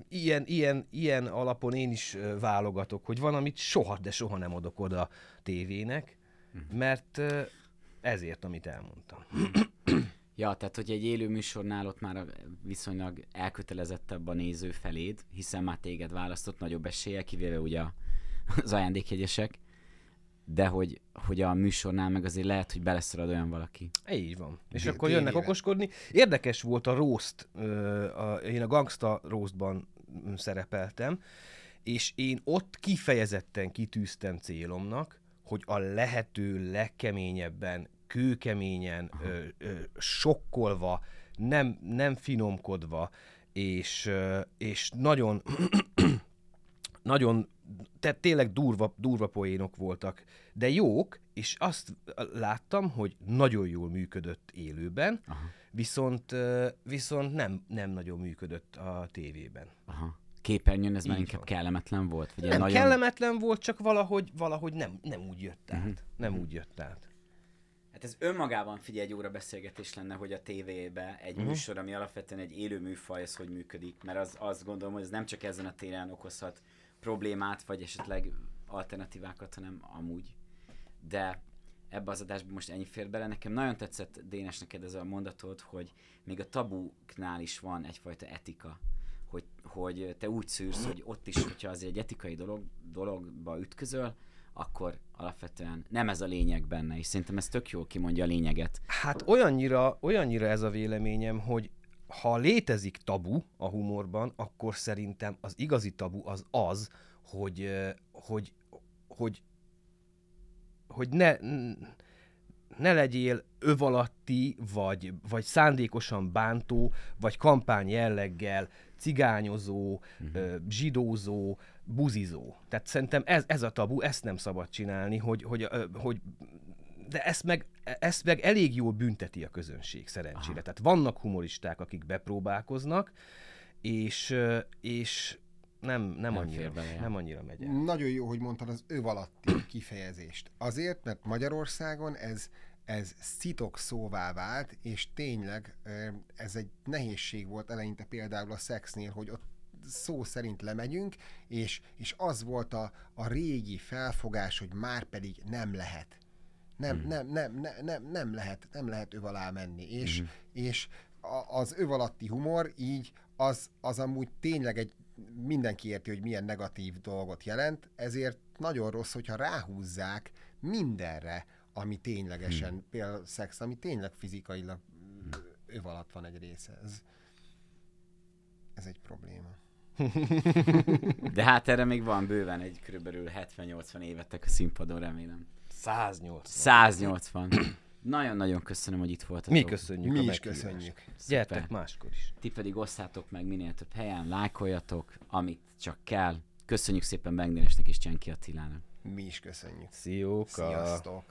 ilyen, ilyen, ilyen alapon én is válogatok, hogy van, amit soha, de soha nem adok oda tévének, hmm. mert ezért, amit elmondtam. Ja, tehát hogy egy élő műsornál ott már viszonylag elkötelezettebb a néző feléd, hiszen már téged választott nagyobb esélye, kivéve ugye az ajándékjegyesek, de hogy, hogy a műsornál meg azért lehet, hogy beleszorad olyan valaki. Így van. És Té- akkor jönnek okoskodni. Érdekes volt a roast, én a Gangsta roastban szerepeltem, és én ott kifejezetten kitűztem célomnak, hogy a lehető legkeményebben kőkeményen, ö, ö, sokkolva, nem, nem finomkodva, és, ö, és nagyon, nagyon, tehát tényleg durva, durva poénok voltak, de jók, és azt láttam, hogy nagyon jól működött élőben, Aha. viszont viszont nem, nem nagyon működött a tévében. Aha. Képernyőn ez Így már inkább van. kellemetlen volt? Vagy nem nagyon... kellemetlen volt, csak valahogy, valahogy nem, nem úgy jött át. Uh-huh. Nem úgy jött át. Hát ez önmagában figyelj egy óra beszélgetés lenne, hogy a tévébe egy uh-huh. műsor, ami alapvetően egy élő műfaj, az hogy működik. Mert az, azt gondolom, hogy ez nem csak ezen a téren okozhat problémát, vagy esetleg alternatívákat, hanem amúgy. De ebbe az adásban most ennyi fér bele. Nekem nagyon tetszett, Dénes, neked ez a mondatod, hogy még a tabuknál is van egyfajta etika. Hogy, hogy te úgy szűrsz, hogy ott is, hogyha az egy etikai dolog, dologba ütközöl, akkor alapvetően nem ez a lényeg benne, és szerintem ez tök jól kimondja a lényeget. Hát olyannyira, olyannyira ez a véleményem, hogy ha létezik tabu a humorban, akkor szerintem az igazi tabu az az, hogy, hogy, hogy, hogy ne, ne legyél övalatti, vagy, vagy szándékosan bántó, vagy kampány jelleggel cigányozó, uh-huh. zsidózó, buzizó. Tehát szerintem ez, ez a tabu, ezt nem szabad csinálni, hogy, hogy, hogy de ezt meg, ezt meg elég jól bünteti a közönség szerencsére. Aha. Tehát vannak humoristák, akik bepróbálkoznak, és, és nem, nem, nem, annyira, nem annyira megy el. Nagyon jó, hogy mondtad az ő alatti kifejezést. Azért, mert Magyarországon ez ez szitok szóvá vált, és tényleg ez egy nehézség volt eleinte például a szexnél, hogy ott szó szerint lemegyünk, és, és az volt a, a régi felfogás, hogy már pedig nem lehet. Nem, hmm. nem, nem, nem, nem, nem lehet, nem lehet öv alá menni. És, hmm. és a, az öv alatti humor így az, az amúgy tényleg egy mindenki érti, hogy milyen negatív dolgot jelent, ezért nagyon rossz, hogyha ráhúzzák mindenre, ami ténylegesen, hmm. például szex, ami tényleg fizikailag öv alatt van egy része. Ez, ez egy probléma. De hát erre még van bőven egy körülbelül 70-80 évetek a színpadon, remélem. 180. 180. Nagyon-nagyon köszönöm, hogy itt voltatok. Mi köszönjük Mi a is meghívást. köszönjük. Gyertek máskor is. Ti pedig osszátok meg minél több helyen, lájkoljatok, amit csak kell. Köszönjük szépen Bengdénesnek és Csenki Attilának. Mi is köszönjük. Szióka. Sziasztok!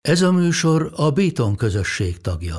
Ez a műsor a Béton közösség tagja.